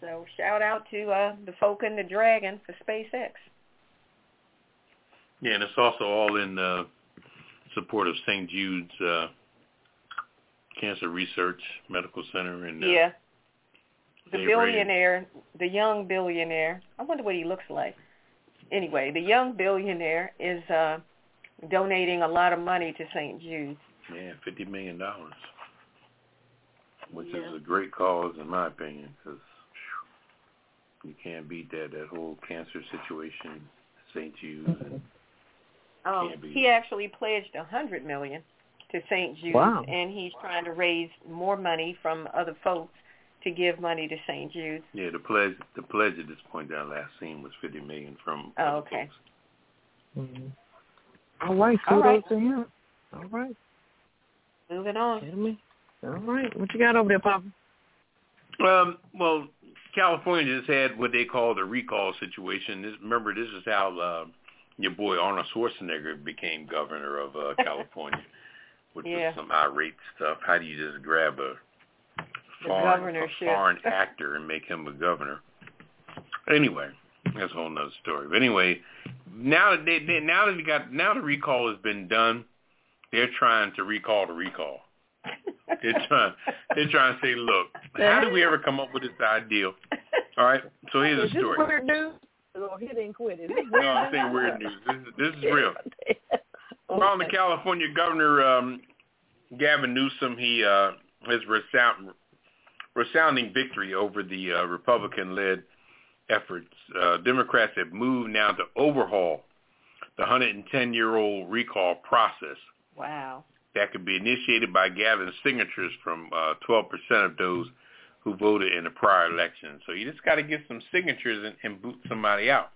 So shout out to uh the folk in the Dragon for SpaceX. Yeah, and it's also all in uh, support of St. Jude's uh, Cancer Research Medical Center. And uh, Yeah. The Dave Brady. billionaire, the young billionaire. I wonder what he looks like. Anyway, the young billionaire is uh donating a lot of money to St. Jude's. yeah, fifty million dollars, which Yeah. is a great cause in my opinion, because you can't beat that. That whole cancer situation, St. Jude's. And, Um, Can't he it. actually pledged a hundred million to St. Jude's, Wow. and he's trying to raise more money from other folks to give money to St. Jude's. yeah, the pledge, the pledge at this point that I last seen was fifty million from. Oh, okay. folks. Mhm. All right, All kudos right. to him. All right, Moving on. All right, what you got over there, Poppa? Um, well, California just had what they call the recall situation. This, remember, this is how uh, your boy Arnold Schwarzenegger became governor of uh, *laughs* California, which Yeah. was some irate stuff. How do you just grab a The foreign, a foreign actor and make him a governor? Anyway, that's a whole nother story. But anyway, now that they, they now that they got now the recall has been done, they're trying to recall the recall. They're trying they're trying to say, look, how did we ever come up with this ideal? All right, so here's Is this story. weird news? Or he didn't quit it. Is this No, I'm saying weird news. This is, this is real. *laughs* Well, the California governor um, Gavin Newsom, he uh, his resound, resounding victory over the uh, Republican-led efforts. Uh, Democrats have moved now to overhaul the 110-year-old recall process Wow. that could be initiated by gathering signatures from uh, 12% of those who voted in the prior election. So you just got to get some signatures and, and boot somebody out.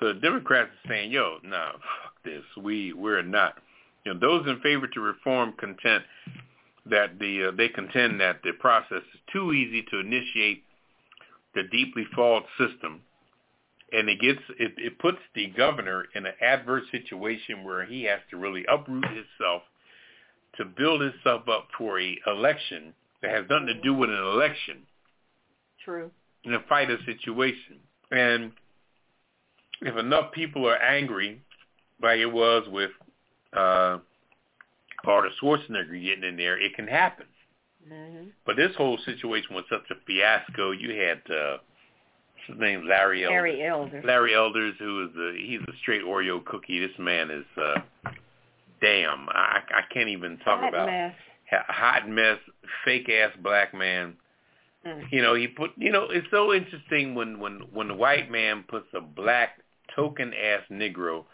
So the Democrats are saying, yo, nah, fuck this. We, we're not. You know, those in favor to reform content that the, uh, they contend that the process is too easy to initiate the deeply flawed system and it gets it, it puts the governor in an adverse situation where he has to really uproot himself to build himself up for a election that has nothing to do with an election True. in a fight a situation. And if enough people are angry, like it was with uh, Arnold Schwarzenegger getting in there, it can happen. Mhm. But this whole situation was such a fiasco. You had uh, what's his name, Larry Elder. Harry Elder. Larry Elders, who is a he's a straight Oreo cookie. This man is uh damn. I I can't even talk Hot about mess. Hot mess, fake ass black man. Mm. You know, he put you know, it's so interesting when when when the white man puts a black token ass negro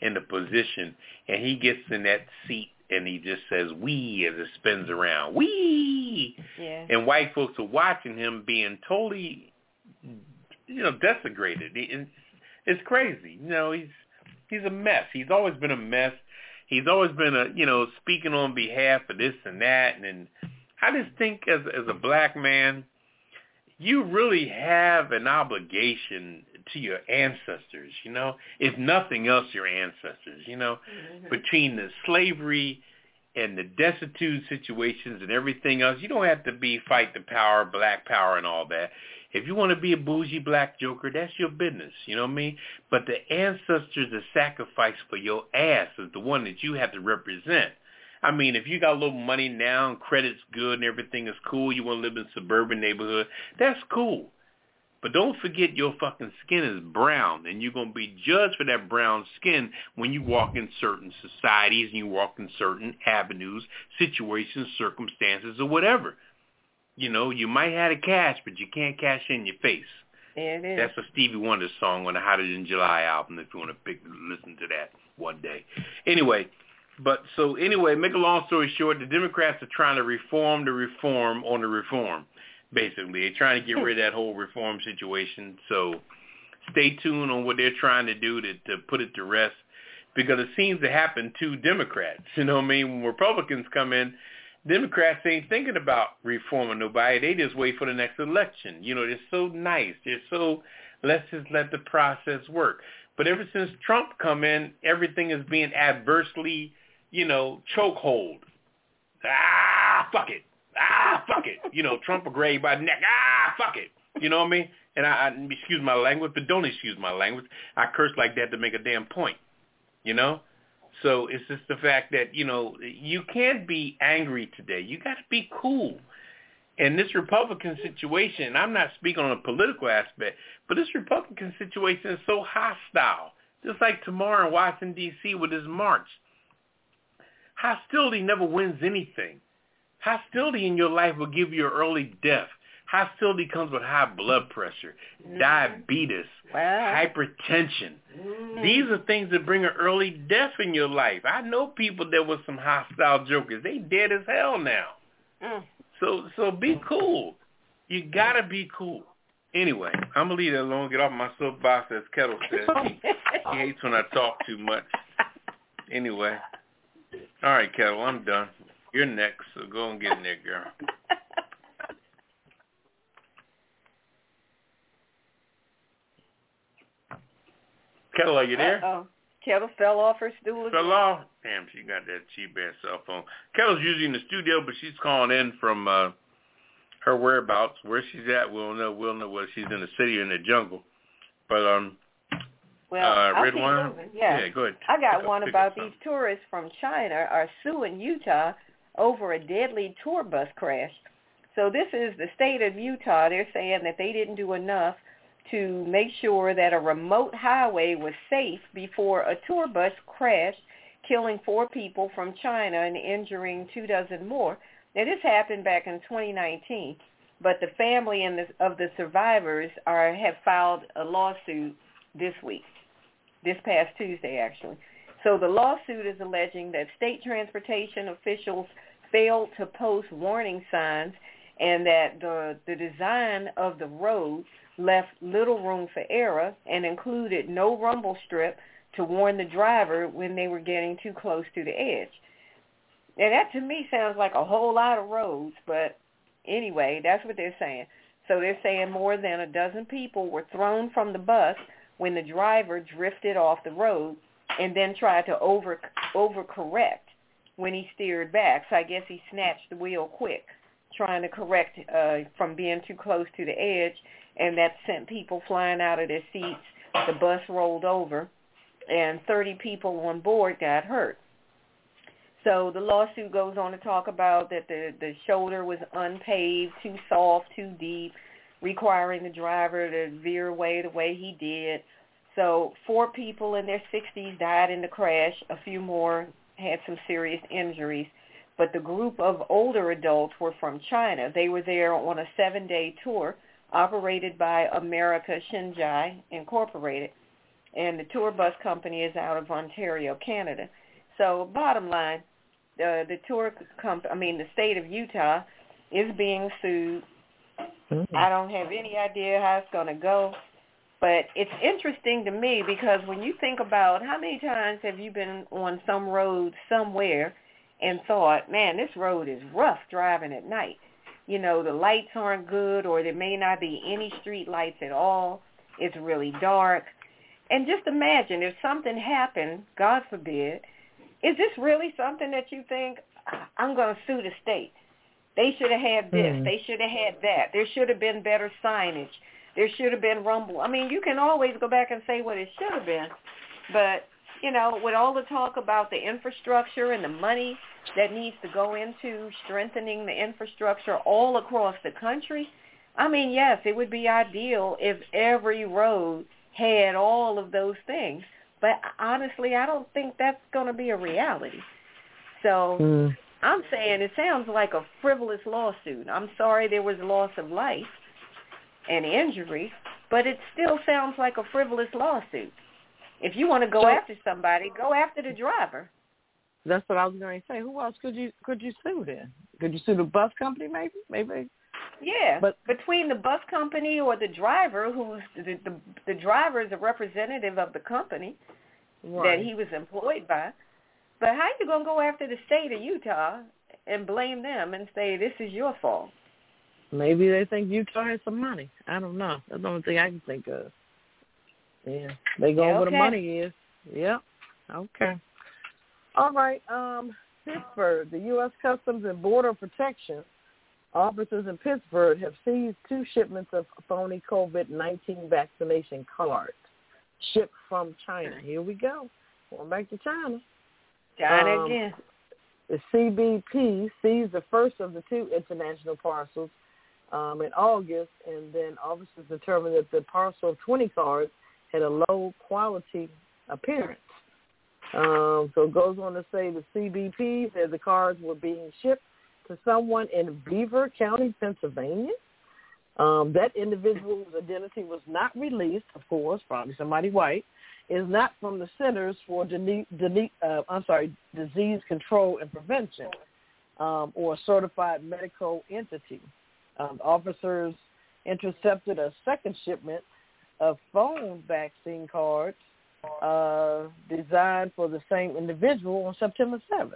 in the position and he gets in that seat and he just says we as it spins around. We Yeah. and white folks are watching him being totally, you know, desecrated. And It's crazy. You know, he's he's a mess. He's always been a mess. He's always been a you know speaking on behalf of this and that, and, and I just think as as a black man, you really have an obligation to your ancestors, you know, if nothing else, your ancestors, you know, mm-hmm. between the slavery and the destitute situations and everything else, you don't have to be fight the power, black power and all that. If you want to be a bougie black joker, that's your business, you know what I mean? But the ancestors that sacrifice for your ass is the one that you have to represent. I mean, if you got a little money now and credit's good and everything is cool, you want to live in a suburban neighborhood, that's cool. But don't forget your fucking skin is brown and you're going to be judged for that brown skin when you walk in certain societies and you walk in certain avenues, situations, circumstances, or whatever. You know, you might have the cash, but you can't cash in your face. Yeah, it is. That's a Stevie Wonder song on the Hotter Than July album if you want to pick listen to that one day. Anyway, but so anyway, make a long story short, the Democrats are trying to reform the reform on the reform, basically. They're trying to get rid of that whole reform situation. So stay tuned on what they're trying to do to, to put it to rest because it seems to happen to Democrats. *laughs* You know what I mean? When Republicans come in, Democrats ain't thinking about reforming nobody. They just wait for the next election. You know, they're so nice. They're so, let's just let the process work. But ever since Trump come in, everything is being adversely you know, chokehold. Ah, fuck it. Ah, fuck it. You know, Trump will grab by the neck. Ah, fuck it. You know what I mean? And I, I excuse my language, but don't excuse my language. I curse like that to make a damn point. You know? So it's just the fact that, you know, you can't be angry today. You got to be cool. And this Republican situation, I'm not speaking on a political aspect, but this Republican situation is so hostile. Just like tomorrow in Washington, D.C. with this march. Hostility never wins anything. Hostility in your life will give you an early death. Hostility comes with high blood pressure, mm-hmm. diabetes, hypertension. Mm-hmm. These are things that bring an early death in your life. I know people that were some hostile jokers. They dead as hell now. Mm. So so be cool. You gotta be cool. Anyway, I'm gonna leave that alone. Get off my soapbox, as Ketel says. *laughs* He hates when I talk too much. Anyway. All right, Ketel, I'm done. You're next, so go and get in there, girl. *laughs* Ketel, are you there? Oh, Ketel fell off her stool. Fell off? Damn, she got that cheap ass cell phone. Ketel's usually in the studio, but she's calling in from uh her whereabouts. Where she's at, we'll know. We'll know whether she's in the city or in the jungle. But um, well, uh, Redwine. Yeah. yeah, go ahead. I got one about these tourists from China are suing Utah over a deadly tour bus crash. So this is the state of Utah. They're saying that they didn't do enough to make sure that a remote highway was safe before a tour bus crashed, killing four people from China and injuring two dozen more. Now this happened back in 2019, but the family and the, of the survivors are have filed a lawsuit this week this past Tuesday, actually. So the lawsuit is alleging that state transportation officials failed to post warning signs and that the, the design of the road left little room for error and included no rumble strip to warn the driver when they were getting too close to the edge. And that to me sounds like a whole lot of roads, but anyway, that's what they're saying. So they're saying more than a dozen people were thrown from the bus when the driver drifted off the road and then tried to over overcorrect when he steered back. So I guess he snatched the wheel quick, trying to correct uh, from being too close to the edge, and that sent people flying out of their seats. The bus rolled over, and 30 people on board got hurt. So the lawsuit goes on to talk about that the the shoulder was unpaved, too soft, too deep requiring the driver to veer away the way he did. So four people in their 60s died in the crash. A few more had some serious injuries. But the group of older adults were from China. They were there on a seven-day tour operated by America Xinjai Incorporated. And the tour bus company is out of Ontario, Canada. So bottom line, uh, the tour company, I mean the state of Utah is being sued Mm-hmm. I don't have any idea how it's going to go. But it's interesting to me because when you think about how many times have you been on some road somewhere and thought, man, this road is rough driving at night. You know, the lights aren't good or there may not be any street lights at all. It's really dark. And just imagine if something happened, God forbid, is this really something that you think, I'm going to sue the state? They should have had this. Mhm. They should have had that. There should have been better signage. There should have been rumble. I mean, you can always go back and say what it should have been. But, you know, with all the talk about the infrastructure and the money that needs to go into strengthening the infrastructure all across the country, I mean, yes, it would be ideal if every road had all of those things. But honestly, I don't think that's going to be a reality. So Mm. I'm saying it sounds like a frivolous lawsuit. I'm sorry there was loss of life and injury, but it still sounds like a frivolous lawsuit. If you want to go So- after somebody, go after the driver. That's what I was going to say. Who else could you could you sue then? Could you sue the bus company? Maybe, maybe. Yeah, But- between the bus company or the driver, who's the the, the driver is a representative of the company that he was employed by. But how are you gonna go after the state of Utah and blame them and say this is your fault? Maybe they think Utah has some money. I don't know. That's the only thing I can think of. Yeah, they go Yeah, where the money is. Yep. Okay. All right. Um, Pittsburgh, the U.S. Customs and Border Protection officers in Pittsburgh have seized two shipments of phony COVID-19 vaccination cards shipped from China. Here we go. Going back to China. China Um, again. The CBP seized the first of the two international parcels um, in August, and then officers determined that the parcel of 20 cards had a low quality appearance. Um, so it goes on to say the CBP said the cards were being shipped to someone in Beaver County, Pennsylvania. Um, that individual's identity was not released, of course, probably somebody white, is not from the Centers for uh, I'm sorry, Disease Control and Prevention um, or a certified medical entity. Um, officers intercepted a second shipment of phone vaccine cards uh, designed for the same individual on September 7th.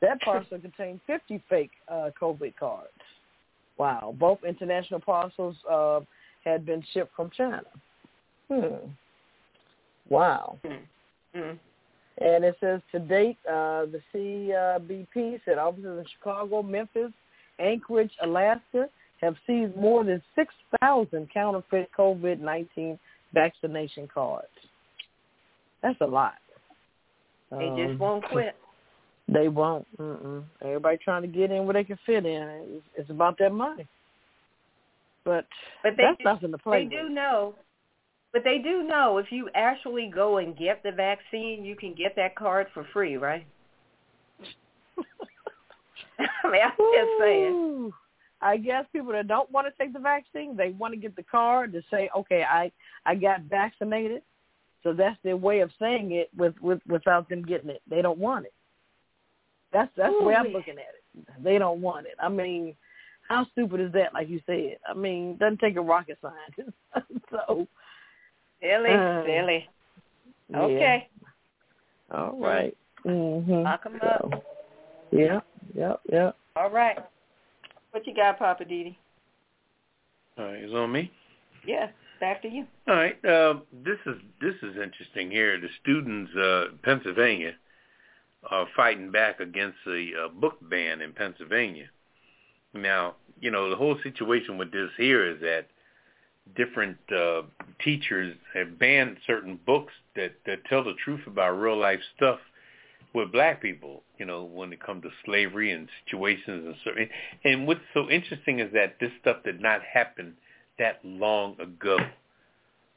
That *laughs* parcel contained 50 fake uh, COVID cards. Wow. Both international parcels uh, had been shipped from China. Hmm. Wow. Mm. And it says to date, uh, the CBP said officers in Chicago, Memphis, Anchorage, Alaska have seized more than 6,000 counterfeit COVID-19 vaccination cards. That's a lot. They Um, just won't quit. *laughs* They won't. Mm-mm. Everybody trying to get in where they can fit in. It's, it's about that money. But, But they that's do, nothing to play they with. do know. But they do know if you actually go and get the vaccine, you can get that card for free, right? *laughs* I mean, I'm just saying. I guess people that don't want to take the vaccine, they want to get the card to say, okay, I I got vaccinated. So that's their way of saying it with, with without them getting it. They don't want it. That's that's the way I'm looking at it. They don't want it. I mean, how stupid is that? Like you said. I mean, doesn't take a rocket scientist. *laughs* so Silly, Uh, silly. yeah. Okay, All right. Mm-hmm. lock 'em up. Yeah. Yep. Yep. All right. What you got, Poppa DD? All right, it's on me. Yeah, back to you. All right. Uh, this is this is interesting here. The students, uh, Pennsylvania, are fighting back against the uh, book ban in Pennsylvania. Now, you know, the whole situation with this here is that different uh, teachers have banned certain books that that tell the truth about real life stuff with black people. You know, when it comes to slavery and situations and certain. And what's so interesting is that this stuff did not happen that long ago.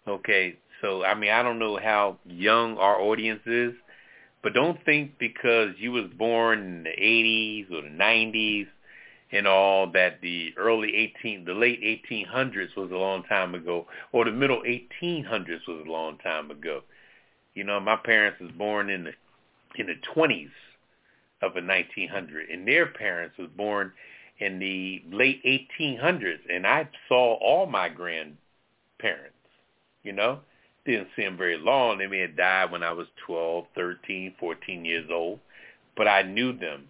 Okay, so I mean, I don't know how young our audience is, but don't think because you was born in the 80s or the 90s and all that the early 18, the late 1800s was a long time ago, or the middle 1800s was a long time ago. You know, my parents was born in the in the 20s of the 1900, and their parents was born in the late 1800s, and I saw all my grandparents you know. Didn't see them very long. They may have died when I was 12, 13, 14 years old. But I knew them.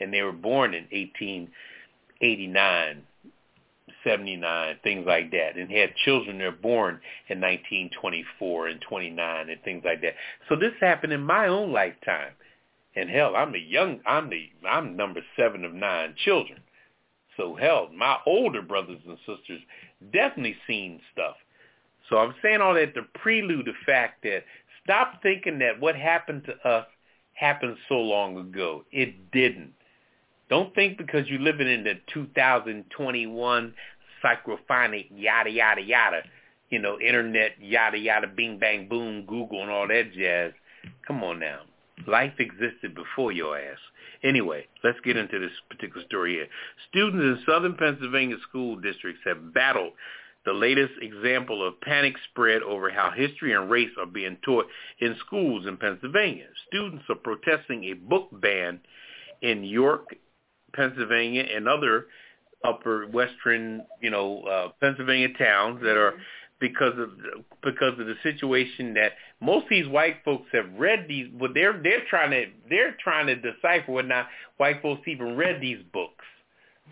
And they were born in 1889, 79, things like that, and had children that were born in 1924 and 29 and things like that. So this happened in my own lifetime. And hell, I'm the young, I'm the, I'm number seven of nine children. So hell, my older brothers and sisters definitely seen stuff. So I'm saying all that to prelude the fact that stop thinking that what happened to us happened so long ago. It didn't. Don't think because you're living in the 2021 psychophonic yada yada yada, you know, internet yada yada bing bang boom Google and all that jazz. Come on now. Life existed before your ass. Anyway, let's get into this particular story here. Students in southern Pennsylvania school districts have battled the latest example of panic spread over how history and race are being taught in schools in Pennsylvania. Students are protesting a book ban in York, Pennsylvania, and other upper western, you know, uh, Pennsylvania towns that are because of because of the situation that most of these white folks have read these. Well, they're they're trying to they're trying to decipher whether not white folks even read these books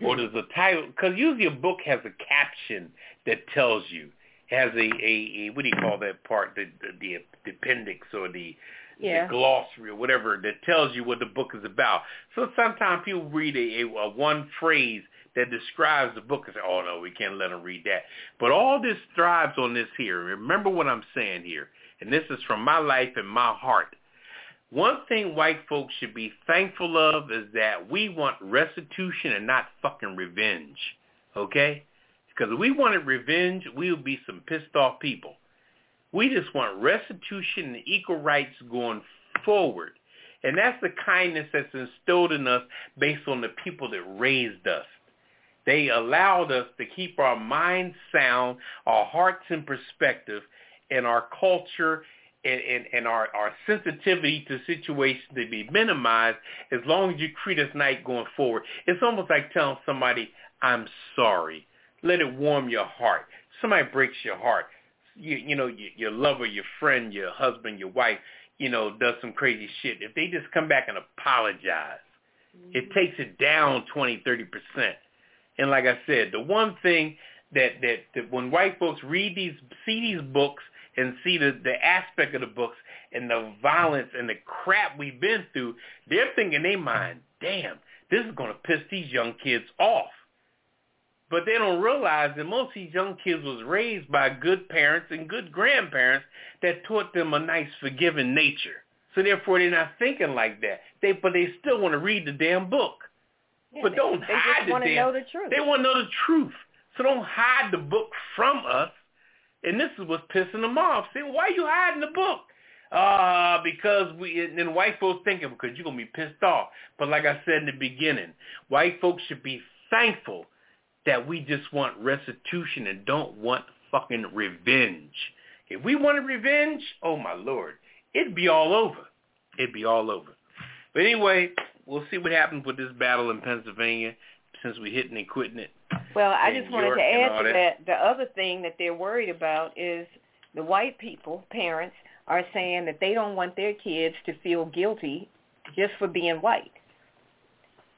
or does the title because usually a book has a caption that tells you has a, a, a what do you call that part the the, the appendix or the Yeah. the glossary or whatever that tells you what the book is about. So sometimes people read a, a, a one phrase that describes the book and say, oh no, we can't let them read that. But all this thrives on this here. Remember what I'm saying here. And this is from my life and my heart. One thing white folks should be thankful of is that we want restitution and not fucking revenge. Okay? Because if we wanted revenge, we would be some pissed off people. We just want restitution and equal rights going forward. And that's the kindness that's instilled in us based on the people that raised us. They allowed us to keep our minds sound, our hearts in perspective, and our culture and, and, and our, our sensitivity to situations to be minimized as long as you treat us nice going forward. It's almost like telling somebody, I'm sorry. Let it warm your heart. Somebody breaks your heart. You, you know, your, your lover, your friend, your husband, your wife, you know, does some crazy shit. If they just come back and apologize, it mm-hmm. takes it down 20, 30%. And like I said, the one thing that, that, that when white folks read these, see these books and see the, the aspect of the books and the violence and the crap we've been through, they're thinking in their mind, damn, this is going to piss these young kids off. But they don't realize that most of these young kids was raised by good parents and good grandparents that taught them a nice forgiving nature. So therefore they're not thinking like that. They but they still want to read the damn book. Yeah, but they- don't they hide just the want to damn know the truth. they want to know the truth. So don't hide the book from us. And this is what's pissing them off. Say, why are you hiding the book? Uh, because we, and then white folks thinking because you're going to be pissed off. But like I said in the beginning, white folks should be thankful that we just want restitution and don't want fucking revenge. If we wanted revenge, oh my lord, it'd be all over. It'd be all over. But anyway, we'll see what happens with this battle in Pennsylvania since we're hitting and quitting it. Well, I just wanted York to add to that. that. The other thing that they're worried about is the white people, parents, are saying that they don't want their kids to feel guilty just for being white.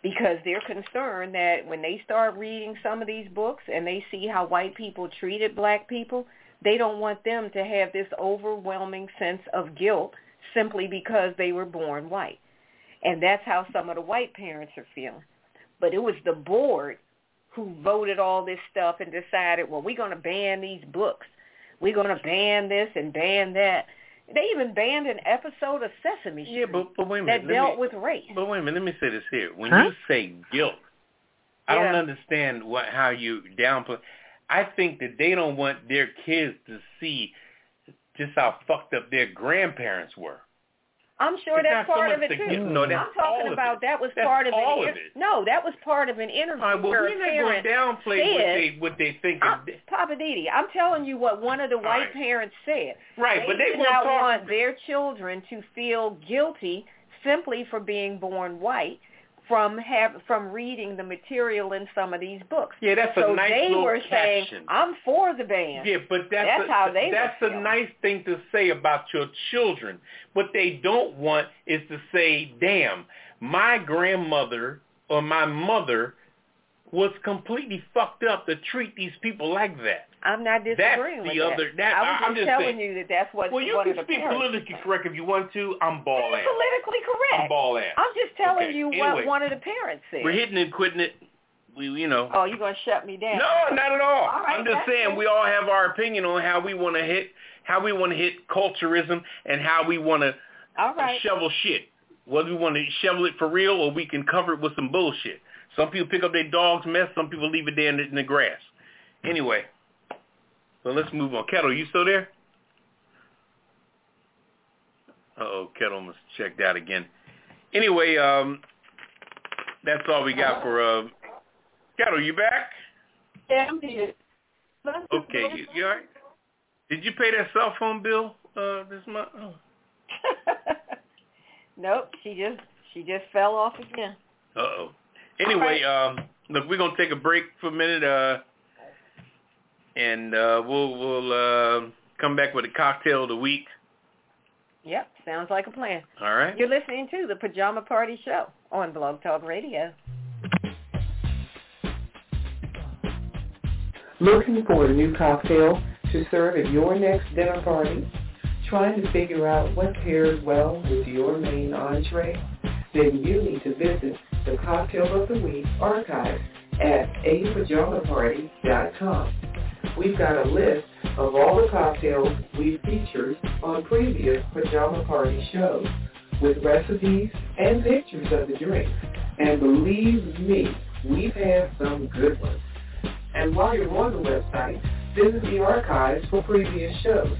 Because they're concerned that when they start reading some of these books and they see how white people treated black people, they don't want them to have this overwhelming sense of guilt simply because they were born white. And that's how some of the white parents are feeling. But it was the board who voted all this stuff and decided, well, we're going to ban these books. We're going to ban this and ban that. They even banned an episode of Sesame Street Yeah, but, but wait a minute. that let dealt me, with race. But wait a minute. Let me say this here. When Huh? you say guilt, I don't understand what how you downplay. I think that they don't want their kids to see just how fucked up their grandparents were. I'm sure It's that's not so part of it too. guilt- no, I'm talking about it. that was That's part of all an of it. no, that was part of an interview All right, well, where we're a not going parent to downplay what said- they what they think. I'm, Poppa DD, I'm telling you what one of the white right. parents said. right, they but they do not talk. want their children to feel guilty simply for being born white from have from reading the material in some of these books. Yeah, that's so a nice they little were saying, "I'm for the ban." Yeah, but that's That's a, how they that's a feeling. nice thing to say about your children. What they don't want is to say, "Damn, my grandmother or my mother was completely fucked up to treat these people like that." I'm not disagreeing That's with the that. other- that- I was I'm just just telling saying. you that that's what Well, you can speak politically correct if you want to. I'm ball ass. politically correct. I'm ball ass. I'm just telling Okay, you anyway. what one of the parents said. We're hitting and quitting it. We, you know. Oh, you're gonna shut me down? No, not at all. All right, I'm just saying we all have our opinion on how we want to hit, how we want to hit culturism, and how we want to right. shovel shit. Whether we want to shovel it for real or we can cover it with some bullshit. Some people pick up their dog's mess. Some people leave it there in the, in the grass. Anyway, so let's move on. Ketel, you still there? Uh-oh, Ketel must checked out again. Anyway, um, that's all we got for uh, Ketel. You back? Yeah, I'm here. Okay, you, you all right? Did you pay that cell phone bill uh, this month? Oh. *laughs* nope. She just she just fell off again. Uh-oh. Anyway, um, look, we're gonna take a break for a minute, uh, and uh, we'll we'll uh, come back with a cocktail of the week. Yep. Sounds like a plan. All right. You're listening to the Pajama Party Show on Blog Talk Radio. Looking for a new cocktail to serve at your next dinner party? Trying to figure out what pairs well with your main entree? Then you need to visit the Cocktail of the Week archive at apajamaparty.com. We've got a list of all the cocktails we've featured on previous Pajama Party shows with recipes and pictures of the drinks. And believe me, we've had some good ones. And while you're on the website, visit the archives for previous shows.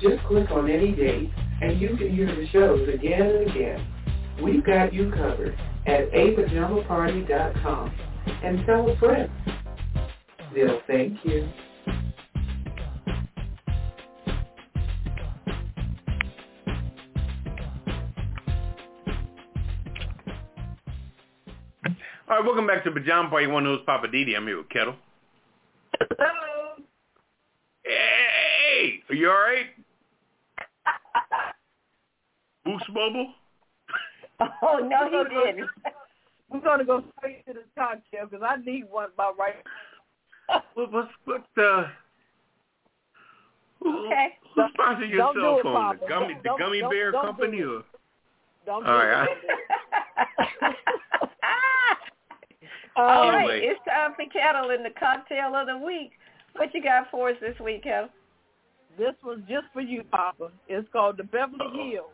Just click on any date and you can hear the shows again and again. We've got you covered at apajamaparty.com. And tell a friend. They'll thank you. All right, welcome back to Pajama Party. One knows Poppa DD. I'm here with Ketel. Hello. Hey, are you all right? *laughs* Boost bubble? *laughs* Oh no, he didn't. We're gonna go straight to the cocktail because I need one about right. What what's what uh? Who, Okay. Who sponsored your Don't cell phone? Poppa. The gummy, the gummy don't- bear don't company, it. or Don't do All it. right, Don't do it. All right, Anyway. it's time for Ketel in the cocktail of the week. What you got for us this week, Ketel? This was just for you, Poppa. It's called the Beverly Uh-oh. Hills.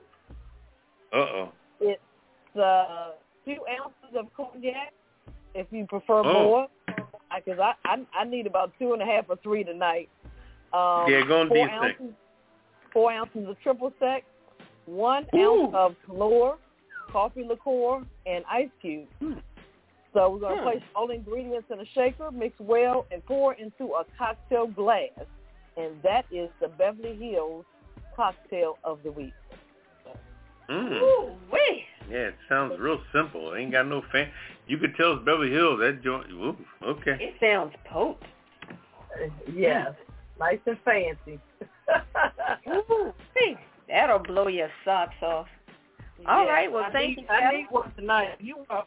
uh oh. It's a few ounces of cognac, if you prefer Oh. more, because I, I I need about two and a half or three tonight. Um, Yeah, go on four these ounces, four ounces of triple sec, one Ooh. ounce of Kahlua, coffee liqueur, and ice cubes. So we're going to Hmm. place all the ingredients in a shaker, mix well, and pour into a cocktail glass. And that is the Beverly Hills cocktail of the week. Mm. Ooh, wee. Yeah, it sounds real simple. It ain't got no fan. You could tell it's Beverly Hills. That joint. Ooh, okay. It sounds potent. Yes, nice and fancy. *laughs* Ooh, wee. That'll blow your socks off. All Yeah, right, well, I thank need, you, I need one tonight. You are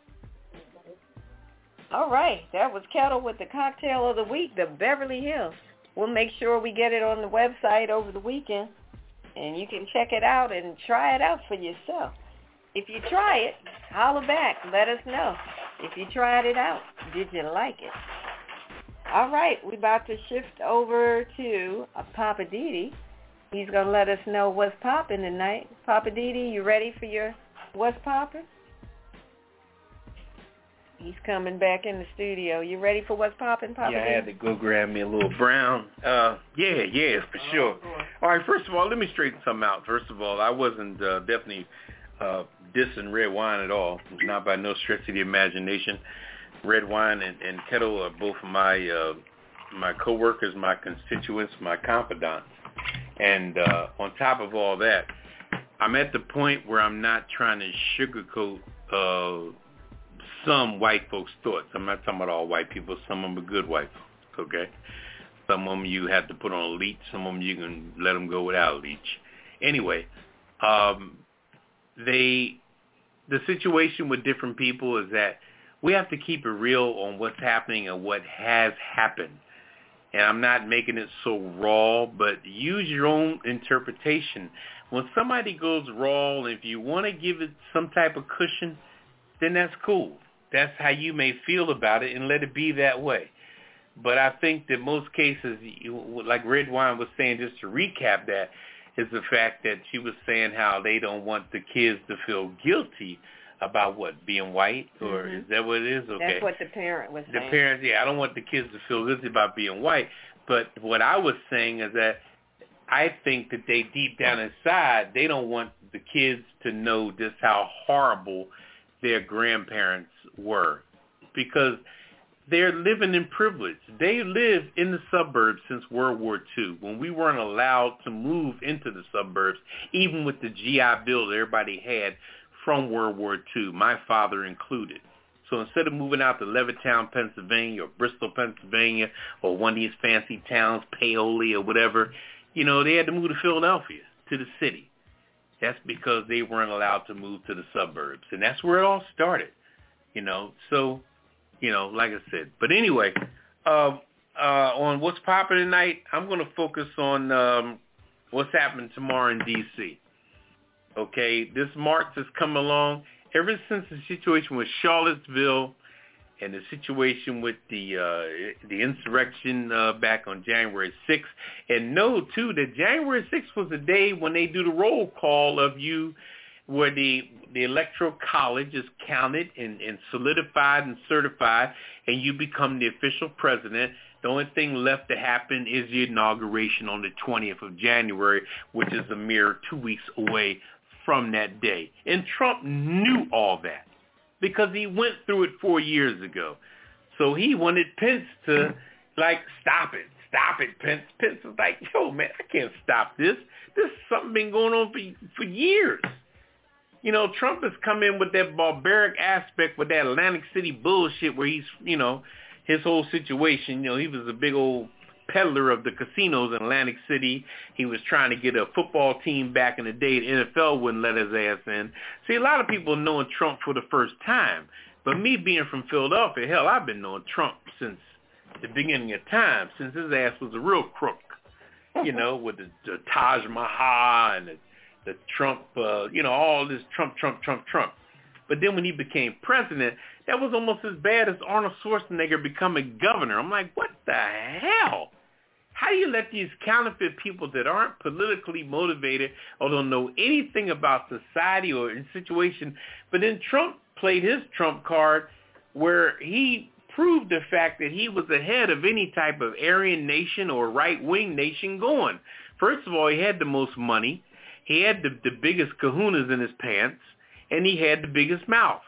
All right, that was Ketel with the cocktail of the week, the Beverly Hills. We'll make sure we get it on the website over the weekend, and you can check it out and try it out for yourself. If you try it, holler back. Let us know. If you tried it out, did you like it? All right, we're about to shift over to uh, Poppa DD. He's going to let us know what's popping tonight. Poppa DD, you ready for your what's popping? He's coming back in the studio. You ready for what's popping, Poppa yeah, I had to go grab me a little brown. Uh, yeah, yeah, for sure. All right, first of all, let me straighten something out. First of all, I wasn't uh, definitely uh, dissing Redwine at all. Not by no stretch of the imagination. Redwine and, and Ketel are both my uh, my coworkers, my constituents, my confidants. And uh, on top of all that, I'm at the point where I'm not trying to sugarcoat uh, some white folks' thoughts. I'm not talking about all white people. Some of them are good white folks, okay? Some of them you have to put on a leech. Some of them you can let them go without a leech. Anyway, um, they the situation with different people is that we have to keep it real on what's happening and what has happened. And I'm not making it so raw, but use your own interpretation. When somebody goes raw, if you want to give it some type of cushion, then that's cool. That's how you may feel about it and let it be that way. But I think that most cases, like Redwine was saying, just to recap that, is the fact that she was saying how they don't want the kids to feel guilty about what being white, or Mhm. is that what it is? Okay. That's what the parent was the saying. parents, yeah, I don't want the kids to feel guilty about being white. But what I was saying is that I think that they deep down inside, they don't want the kids to know just how horrible their grandparents were because they're living in privilege. They live in the suburbs since World War II when we weren't allowed to move into the suburbs, even with the GI Bill that everybody had from World War II, my father included. So instead of moving out to Levittown, Pennsylvania, or Bristol, Pennsylvania, or one of these fancy towns, Paoli or whatever, you know, they had to move to Philadelphia, to the city. That's because they weren't allowed to move to the suburbs. And that's where it all started, you know. So, you know, like I said. But anyway, uh, uh, on what's popping tonight, I'm going to focus on um, what's happening tomorrow in D.C. Okay, this March has come along ever since the situation with Charlottesville and the situation with the uh, the insurrection uh, back on January 6th. And know too that January 6th was the day when they do the roll call of you, where the the electoral college is counted and, and solidified and certified, and you become the official president. The only thing left to happen is the inauguration on the 20th of January, which is a mere two weeks away from that day. And Trump knew all that because he went through it four years ago. So he wanted Pence to like stop it, stop it, Pence. Pence was like, yo, man, I can't stop this. This is something been going on for for years. You know, Trump has come in with that barbaric aspect with that Atlantic City bullshit where he's, you know, his whole situation, you know, he was a big old peddler of the casinos in Atlantic City. He was trying to get a football team back in the day. The NFL wouldn't let his ass in. See, a lot of people knowing Trump for the first time. But me being from Philadelphia, hell, I've been knowing Trump since the beginning of time, since his ass was a real crook. You know, with the, the Taj Mahal and the, the Trump, uh, you know, all this Trump, Trump, Trump, Trump. But then when he became president, that was almost as bad as Arnold Schwarzenegger becoming governor. I'm like, what the hell? How do you let these counterfeit people that aren't politically motivated or don't know anything about society or situation, but then Trump played his trump card where he proved the fact that he was ahead of any type of Aryan nation or right-wing nation going. First of all, he had the most money. He had the, the biggest kahunas in his pants, and he had the biggest mouth.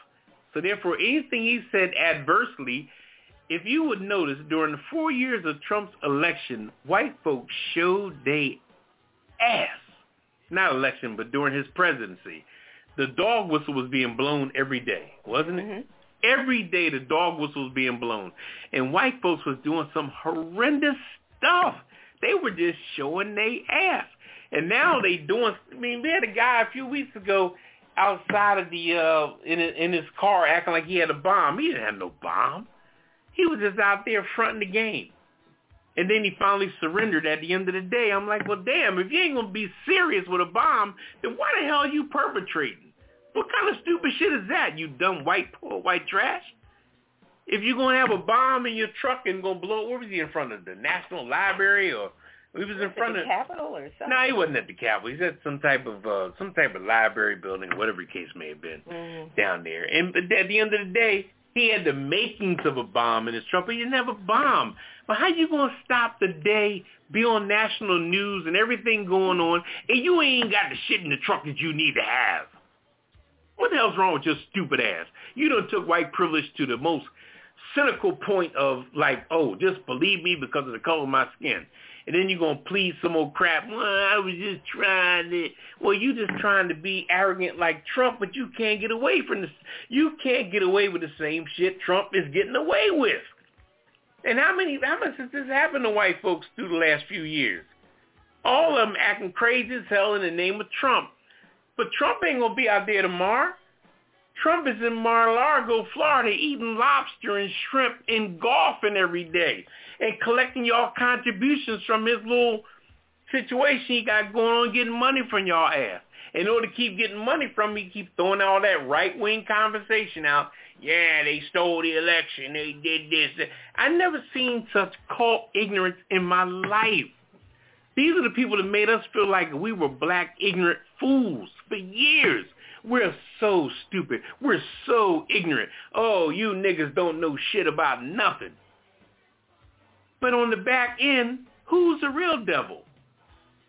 So therefore, anything he said adversely, if you would notice, during the four years of Trump's election, white folks showed they ass. Not election, but during his presidency. The dog whistle was being blown every day, wasn't it? Mhm. Every day the dog whistle was being blown. And white folks was doing some horrendous stuff. They were just showing they ass. And now they doing, I mean, we had a guy a few weeks ago outside of the, uh, in, in his car acting like he had a bomb. He didn't have no bomb. He was just out there fronting the game. And then he finally surrendered at the end of the day. I'm like, well, damn, if you ain't to be serious with a bomb, then why the hell are you perpetrating? What kind of stupid shit is that, you dumb white, poor white trash? If you're to have a bomb in your truck and to blow, where was he in front of? The National Library or he was in front the of... Capitol or something? No, he wasn't at the Capitol. He's at some type of uh, some type of library building, whatever the case may have been, Mhm. down there. And but at the end of the day, he had the makings of a bomb in his truck, but he didn't have a bomb. But how you gonna stop the day, be on national news and everything going on, and you ain't got the shit in the truck that you need to have? What the hell's wrong with your stupid ass? You done took white privilege to the most cynical point of like, oh, just believe me because of the color of my skin. And then you're gonna plead some old crap. Well, I was just trying to. Well, you just trying to be arrogant like Trump, but you can't get away from this. You can't get away with the same shit Trump is getting away with. And how many? How much has this happened to white folks through the last few years? All of them acting crazy as hell in the name of Trump. But Trump ain't gonna be out there tomorrow. Trump is in Mar-a-Lago, Florida, eating lobster and shrimp and golfing every day and collecting y'all contributions from his little situation he got going on getting money from y'all ass. In order to keep getting money from me, keep throwing all that right-wing conversation out. Yeah, they stole the election. They did this. I never seen such cult ignorance in my life. These are the people that made us feel like we were black ignorant fools for years. We're so stupid. We're so ignorant. Oh, you niggas don't know shit about nothing. But on the back end, who's the real devil?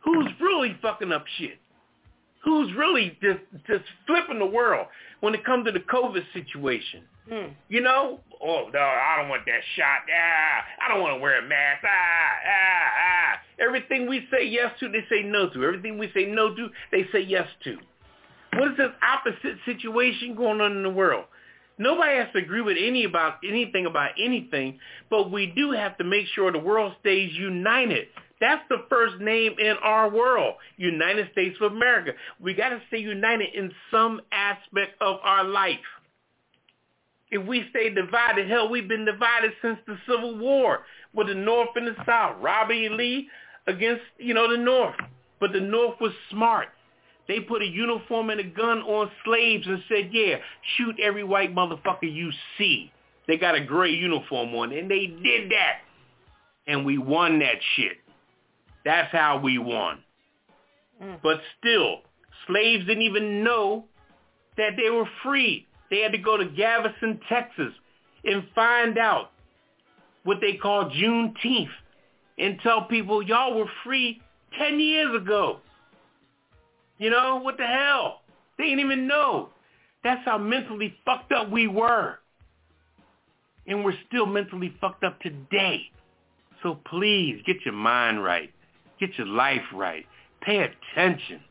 Who's really fucking up shit? Who's really just just flipping the world when it comes to the COVID situation? Hmm. You know, oh no, I don't want that shot. Ah, I don't want to wear a mask. Ah, ah, ah. Everything we say yes to, they say no to. Everything we say no to, they say yes to. What is this opposite situation going on in the world? Nobody has to agree with any about anything about anything, but we do have to make sure the world stays united. That's the first name in our world, United States of America. We got to stay united in some aspect of our life. If we stay divided, hell, we've been divided since the Civil War with the North and the South. Robert E. Lee against, you know, the North. But the North was smart. They put a uniform and a gun on slaves and said, yeah, shoot every white motherfucker you see. They got a gray uniform on, and they did that. And we won that shit. That's how we won. Mm. But still, slaves didn't even know that they were free. They had to go to Galveston, Texas, and find out what they call Juneteenth and tell people, y'all were free 10 years ago. You know, what the hell? They didn't even know. That's how mentally fucked up we were. And we're still mentally fucked up today. So please, get your mind right. Get your life right. Pay attention.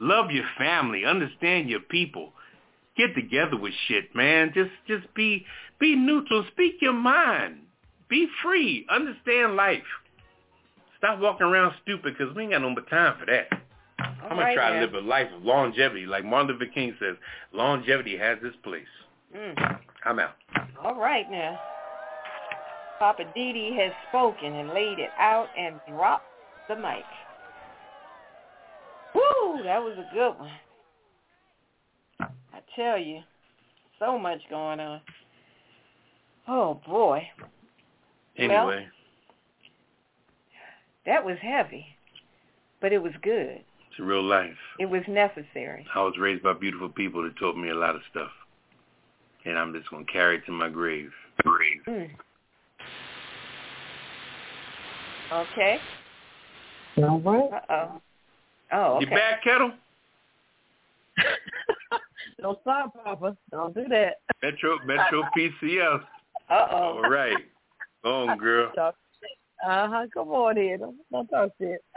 Love your family. Understand your people. Get together with shit, man. Just just be be neutral. Speak your mind. Be free. Understand life. Stop walking around stupid because we ain't got no more time for that. I'm gonna right try now. to live a life of longevity, like Martin Luther King says. Longevity has its place. Mm. I'm out. All right now. Poppa DD has spoken and laid it out and dropped the mic. Woo, that was a good one. I tell you, so much going on. Oh boy, Anyway, that was heavy, but it was good. It's real life. It was necessary. I was raised by beautiful people that taught me a lot of stuff, and I'm just gonna carry it to my grave. Grave. Mm. Okay. All right. Uh oh. Oh, okay. You back, Ketel? *laughs* Don't stop, Poppa. Don't do that. Metro Metro *laughs* PCS. Uh-oh. right. Go on, girl. Uh-huh. Come on in. Don't, don't talk shit. *laughs*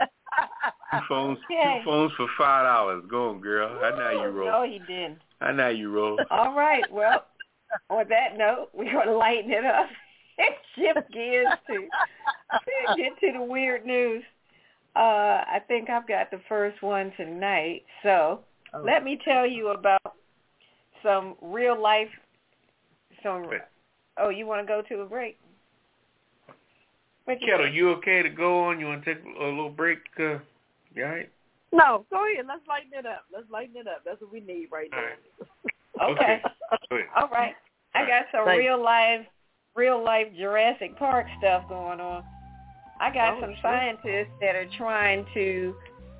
Two phones, Okay. two phones for five dollars. Go on, girl. I know you roll. No, he didn't. I know you roll. *laughs* All right. Well, on that note, we're going to lighten it up and shift gears to get to the weird news. Uh, I think I've got the first one tonight. So Oh. let me tell you about some real life. Some. Wait. Oh, you want to go to a break? What you Ketel, you okay to go on? You want to take a little break? Uh, you all right? No, go ahead. Let's lighten it up. Let's lighten it up. That's what we need right All now. right. *laughs* Okay. All right. I got some Thanks. real life, real life Jurassic Park stuff going on. I got Oh, some shit. scientists that are trying to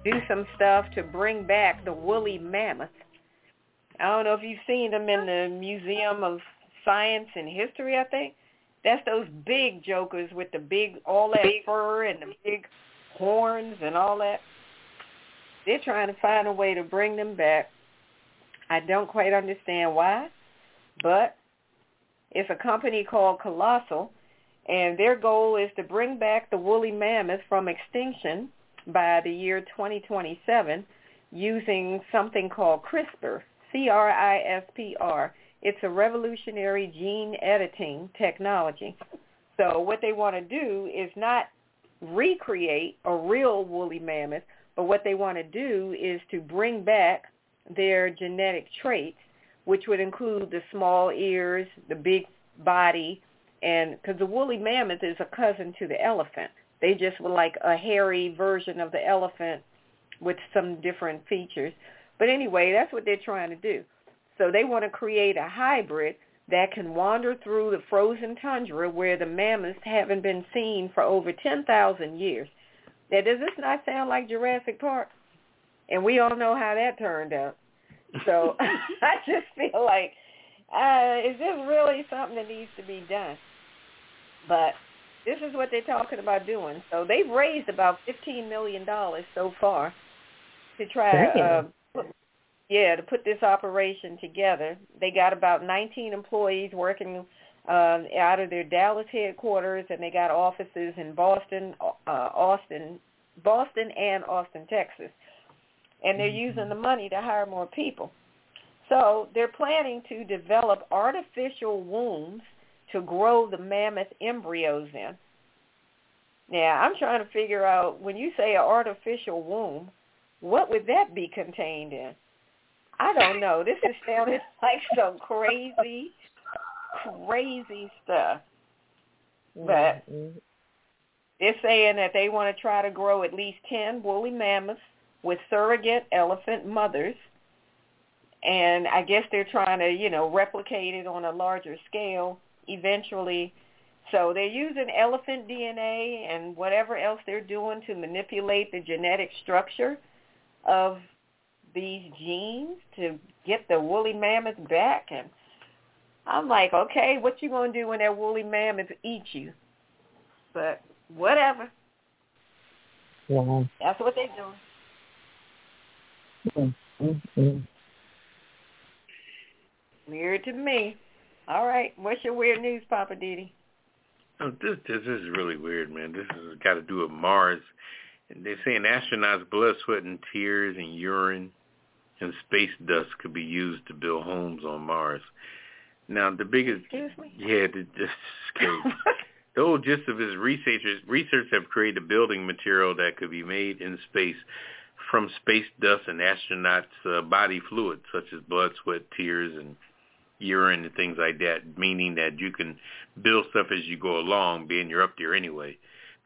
do some stuff to bring back the woolly mammoth. I don't know if you've seen them in the Museum of Science and History, I think. That's those big jokers with the big, all that fur and the big horns and all that. They're trying to find a way to bring them back. I don't quite understand why, but it's a company called Colossal, and their goal is to bring back the woolly mammoth from extinction by the year 2027 using something called CRISPR, C-R-I-S-P-R. It's a revolutionary gene editing technology. So what they want to do is not recreate a real woolly mammoth, but what they want to do is to bring back their genetic traits, which would include the small ears, the big body, and because the woolly mammoth is a cousin to the elephant. They just were like a hairy version of the elephant with some different features. But anyway, that's what they're trying to do. So they want to create a hybrid that can wander through the frozen tundra where the mammoths haven't been seen for over 10,000 years. Now, does this not sound like Jurassic Park? And we all know how that turned out. So *laughs* I just feel like, uh, is this really something that needs to be done? But this is what they're talking about doing. So they've raised about $15 million so far to try uh, yeah, to put this operation together. They got about 19 employees working um, out of their Dallas headquarters, and they got offices in Boston, uh, Austin, Boston, and Austin, Texas. And they're using the money to hire more people. So they're planning to develop artificial wombs to grow the mammoth embryos in. Now, I'm trying to figure out when you say an artificial womb, what would that be contained in? I don't know. This is sounding *laughs* like some crazy, crazy stuff. But mm-hmm. they're saying that they want to try to grow at least 10 woolly mammoths with surrogate elephant mothers. And I guess they're trying to, you know, replicate it on a larger scale eventually. So they're using elephant DNA and whatever else they're doing to manipulate the genetic structure of these genes to get the woolly mammoth back. And I'm like, okay, what you going to do when that woolly mammoth eats you? But whatever. Yeah. That's what they're doing. Mm-hmm. Weird to me. All right. What's your weird news, Poppa DD? Oh, this this is really weird, man. This has got to do with Mars. They're saying astronauts' blood, sweat, and tears, and urine, and space dust could be used to build homes on Mars. Now, the biggest, Excuse me? yeah, is crazy. *laughs* the whole gist of his researchers research have created a building material that could be made in space from space dust and astronauts' uh, body fluids, such as blood, sweat, tears, and urine and things like that, meaning that you can build stuff as you go along, being you're up there anyway.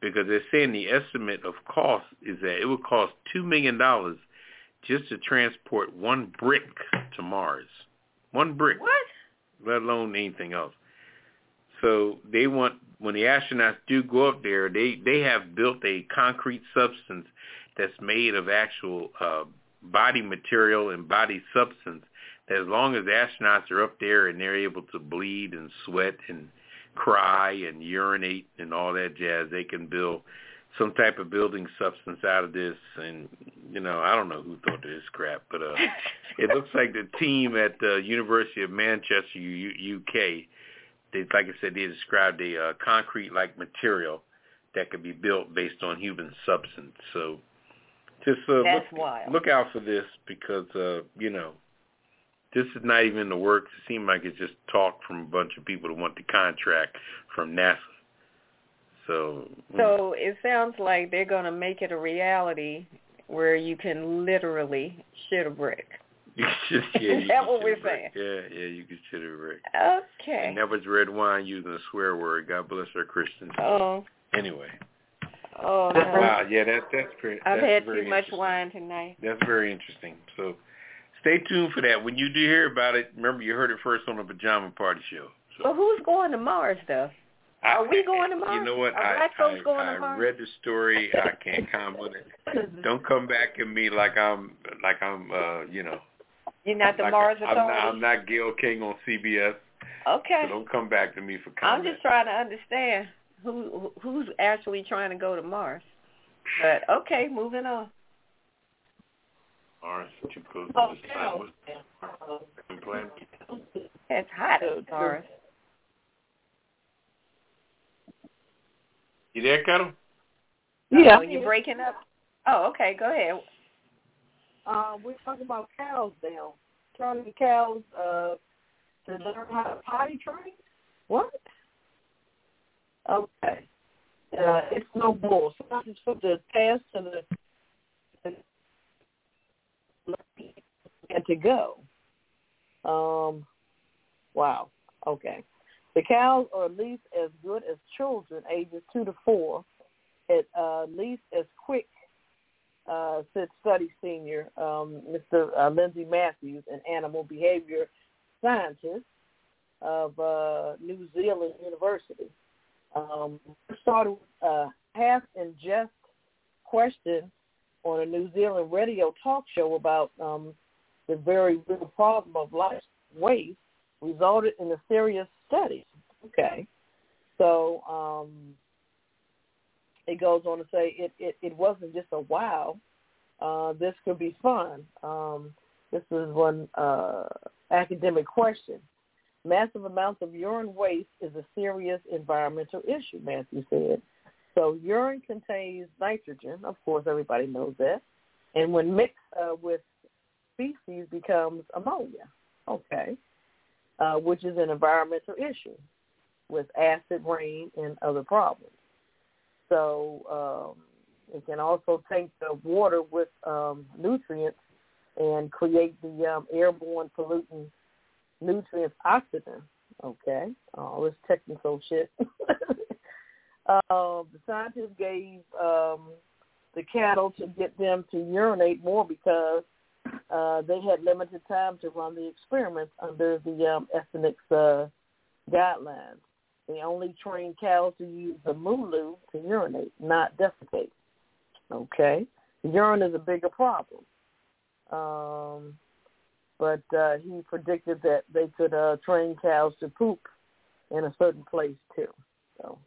Because they're saying the estimate of cost is that it would cost $2 million just to transport one brick to Mars. One brick. What? Let alone anything else. So they want, when the astronauts do go up there, they, they have built a concrete substance that's made of actual uh, body material and body substance as long as the astronauts are up there and they're able to bleed and sweat and cry and urinate and all that jazz, they can build some type of building substance out of this. And you know, I don't know who thought of this crap, but uh, *laughs* it looks like the team at the University of Manchester, U- UK, they, like I said, they described a uh, concrete-like material that could be built based on human substance. So just uh, look, wild. look out for this because uh, you know this is not even in the works. It seemed like it's just talk from a bunch of people that want the contract from NASA. So, mm. So it sounds like they're going to make it a reality where you can literally shit a brick. *laughs* you *laughs* just, yeah, Is you that can what shit we're a brick. saying? Yeah, yeah, you can shit a brick. Okay. And that was Redwine using a swear word. God bless our Christians. Oh, Anyway, oh no. wow, yeah, that that's pretty. I've that's had very too much interesting. wine tonight. That's very interesting. So, stay tuned for that. When you do hear about it, remember you heard it first on the Pajama Party Show. So. Well, who's going to Mars, though? Are we going to Mars? *laughs* You know what? Are I, black folks I, going I to Mars? read the story. I can't comment it. *laughs* Don't come back at me like I'm like I'm uh you know You're not the like Mars I'm not, I'm not Gayle King on CBS. okay. So don't come back to me for I'm just trying to understand who who's actually trying to go to Mars. But okay, moving on. All right, too close to the sun. What's the plan? It's hot at Mars. You there, Ketel? Yeah. Oh, you're breaking up. Oh, okay. Go ahead. Uh, we're talking about cows now. Turning cows uh, to learn how to potty train. What? Okay. Uh, it's no bull. So just put the task to the and to go. Um, wow. Okay. The cows are at least as good as children ages two to four, at uh, least as quick, uh, said study senior um, Mr. Uh, Lindsay Matthews, an animal behavior scientist of uh, New Zealand University. Um, started with a half in jest question on a New Zealand radio talk show about um, the very real problem of life waste resulted in a serious study. Okay. So um, it goes on to say it, it, it wasn't just a wow. Uh, this could be fun. Um, this is one uh, academic question. Massive amounts of urine waste is a serious environmental issue, Matthew said. So urine contains nitrogen. Of course, everybody knows that. And when mixed uh, with feces becomes ammonia. Okay. Uh, which is an environmental issue with acid rain and other problems. So um, it can also take the water with um, nutrients and create the um, airborne pollutant nutrients oxygen. Okay, all this technical shit. uh, *laughs* the scientists gave um, the cattle to get them to urinate more because uh, they had limited time to run the experiments under the um, Ethics uh, guidelines. They only trained cows to use the MooLoo to urinate, not defecate. Okay, urine is a bigger problem. Um, but uh, he predicted that they could uh, train cows to poop in a certain place too. So,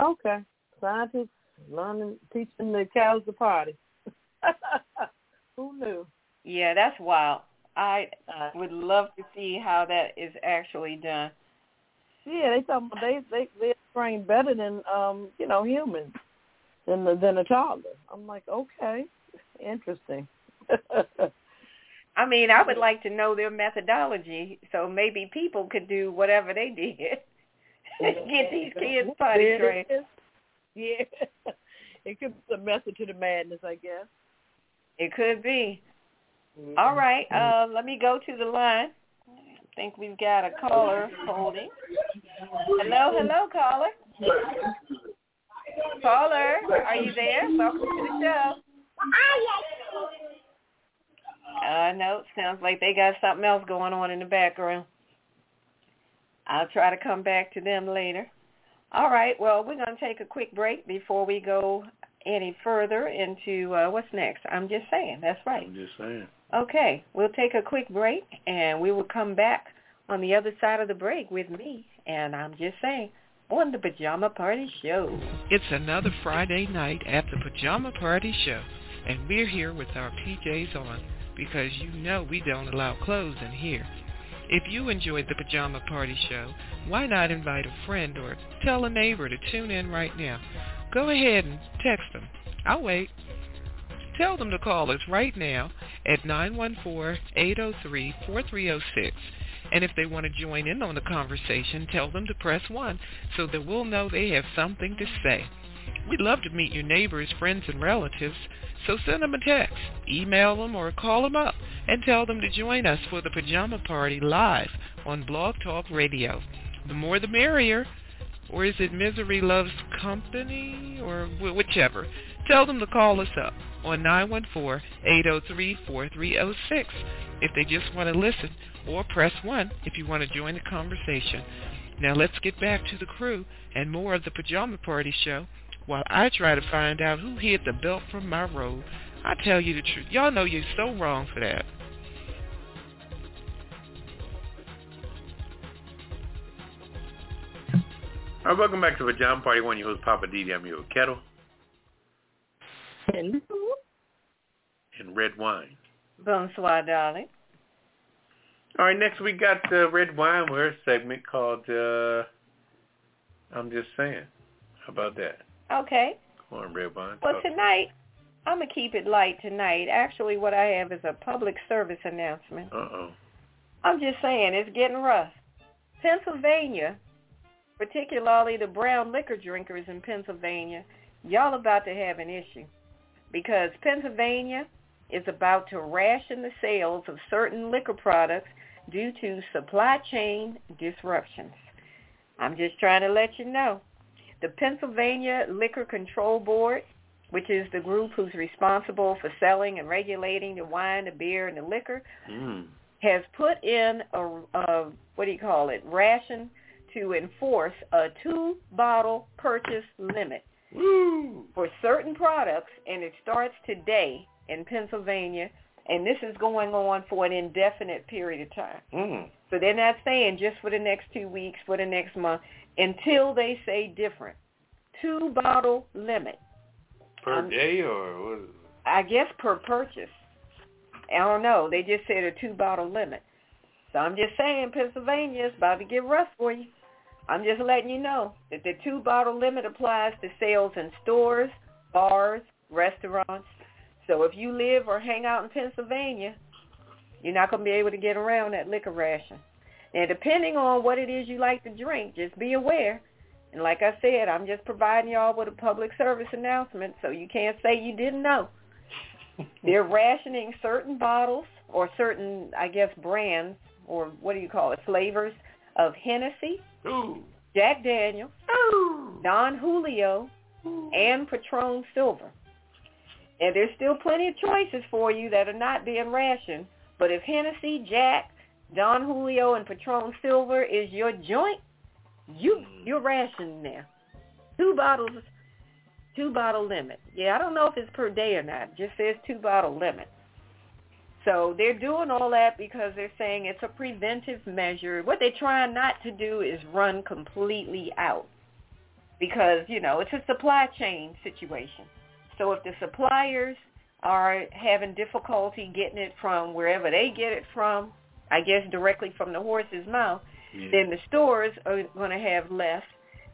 okay, scientists learning, teaching the cows to potty. *laughs* Who knew? Yeah, that's wild. I uh, would love to see how that is actually done. Yeah, they talking about they they they train better than um you know humans than the, than a toddler. I'm like, okay, interesting. *laughs* I mean, I would like to know their methodology, so maybe people could do whatever they did. *laughs* Get these kids potty trained. Yeah, *laughs* it could be a method to the madness, I guess. It could be. Mm-hmm. All right, uh, let me go to the line. I think we've got a caller holding. Hello, hello, caller. Caller, are you there? Welcome to the show. Uh, no, sounds like they got something else going on in the background. I'll try to come back to them later. All right, well, we're going to take a quick break before we go any further into uh, what's next. I'm just saying. That's right. I'm just saying. Okay, we'll take a quick break, and we will come back on the other side of the break with me, and I'm just saying, on the Pajama Party Show. It's another Friday night at the Pajama Party Show, and we're here with our PJs on because you know we don't allow clothes in here. If you enjoyed the Pajama Party Show, why not invite a friend or tell a neighbor to tune in right now? Go ahead and text them. I'll wait. Tell them to call us right now at 914-803-4306. And if they want to join in on the conversation, tell them to press 1 so that we'll know they have something to say. We'd love to meet your neighbors, friends, and relatives, so send them a text, email them, or call them up and tell them to join us for the Pajama Party live on Blog Talk Radio. The more the merrier. Or is it Misery Loves Company? Or whichever. Tell them to call us up on 914-803-4306 if they just want to listen, or press 1 if you want to join the conversation. Now let's get back to the crew and more of the Pajama Party show while I try to find out who hid the belt from my robe. I tell you the truth. Y'all know you're so wrong for that. Welcome back to Pajama Party One. Your host, Poppa DD. I'm your Ketel. Hello. And Redwine. Bonsoir, darling. All right, next we got uh, Redwine. We're a segment called uh, "I'm Just Saying." How about that? Okay. Come on, Redwine. Well, talk. tonight, I'm going to keep it light tonight. Actually, what I have is a public service announcement. Uh-oh. I'm just saying, it's getting rough. Pennsylvania, particularly the brown liquor drinkers in Pennsylvania, y'all about to have an issue because Pennsylvania is about to ration the sales of certain liquor products due to supply chain disruptions. I'm just trying to let you know. The Pennsylvania Liquor Control Board, which is the group who's responsible for selling and regulating the wine, the beer, and the liquor, Mm. has put in a, a what do you call it, ration to enforce a two-bottle purchase limit Woo! for certain products, and it starts today in Pennsylvania, and this is going on for an indefinite period of time. Mm. So they're not saying just for the next two weeks, for the next month, until they say different. Two-bottle limit. Per Um, day or what? I guess per purchase. I don't know. They just said a two bottle limit. So I'm just saying Pennsylvania is about to get rough for you. I'm just letting you know that the two bottle limit applies to sales in stores, bars, restaurants. So if you live or hang out in Pennsylvania, you're not going to be able to get around that liquor ration. Now, depending on what it is you like to drink, just be aware. And like I said, I'm just providing y'all with a public service announcement so you can't say you didn't know. *laughs* They're rationing certain bottles or certain, I guess, brands or what do you call it, flavors of Hennessy, Ooh. Jack Daniel, Ooh. Don Julio, and Patron Silver. And there's still plenty of choices for you that are not being rationed. But if Hennessy, Jack, Don Julio, and Patron Silver is your joint, you mm. you're rationing there. Two bottles, two bottle limit. Yeah, I don't know if it's per day or not. It just says two bottle limit. So they're doing all that because they're saying it's a preventive measure. What they're trying not to do is run completely out because, you know, it's a supply chain situation. So if the suppliers are having difficulty getting it from wherever they get it from, I guess directly from the horse's mouth, Yeah. then the stores are going to have less.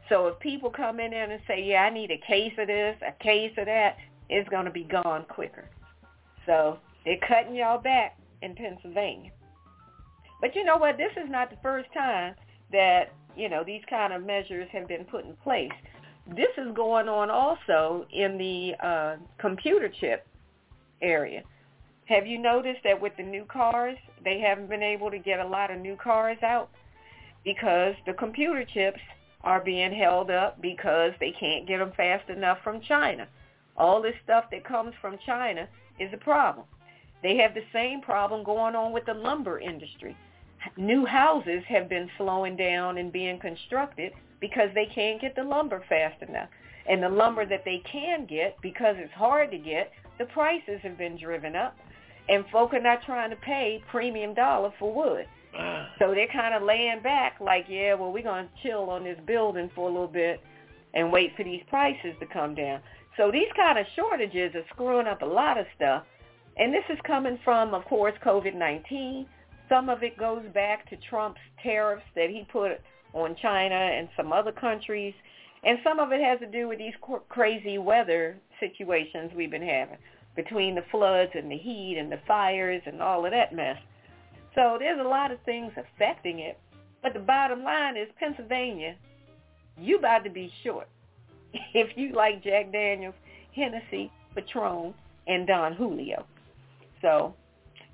So if people come in there and say, yeah, I need a case of this, a case of that, it's going to be gone quicker. So they're cutting y'all back in Pennsylvania. But you know what? This is not the first time that, you know, these kind of measures have been put in place. This is going on also in the uh, computer chip area. Have you noticed that with the new cars, they haven't been able to get a lot of new cars out because the computer chips are being held up because they can't get them fast enough from China. All this stuff that comes from China is a problem. They have the same problem going on with the lumber industry. New houses have been slowing down and being constructed because they can't get the lumber fast enough. And the lumber that they can get, because it's hard to get, the prices have been driven up. And folk are not trying to pay premium dollar for wood. Ah. So they're kind of laying back like, yeah, well, we're going to chill on this building for a little bit and wait for these prices to come down. So these kind of shortages are screwing up a lot of stuff. And this is coming from, of course, COVID-19. Some of it goes back to Trump's tariffs that he put on China and some other countries. And some of it has to do with these crazy weather situations we've been having between the floods and the heat and the fires and all of that mess. So there's a lot of things affecting it. But the bottom line is Pennsylvania, you about to be short. *laughs* If you like Jack Daniels, Hennessy, Patron, and Don Julio. So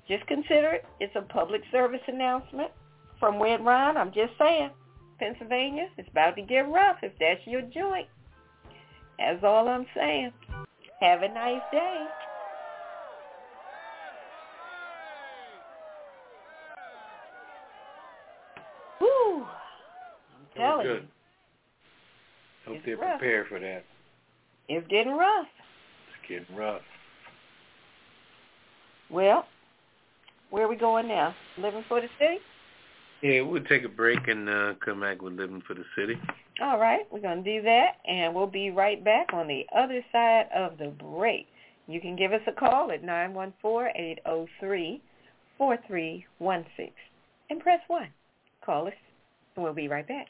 just consider it. It's a public service announcement from Redwine. I'm just saying, Pennsylvania, it's about to get rough if that's your joint. That's all I'm saying. Have a nice day. Whew. I'm telling you. Hope they're rough. prepared for that. it's getting rough. It's getting rough. Well, where are we going now? Living for the city? Yeah, we'll take a break and uh, come back with Living for the City. All right, we're going to do that, and we'll be right back on the other side of the break. You can give us a call at 914-803-4316 and press 1. Call us, and we'll be right back.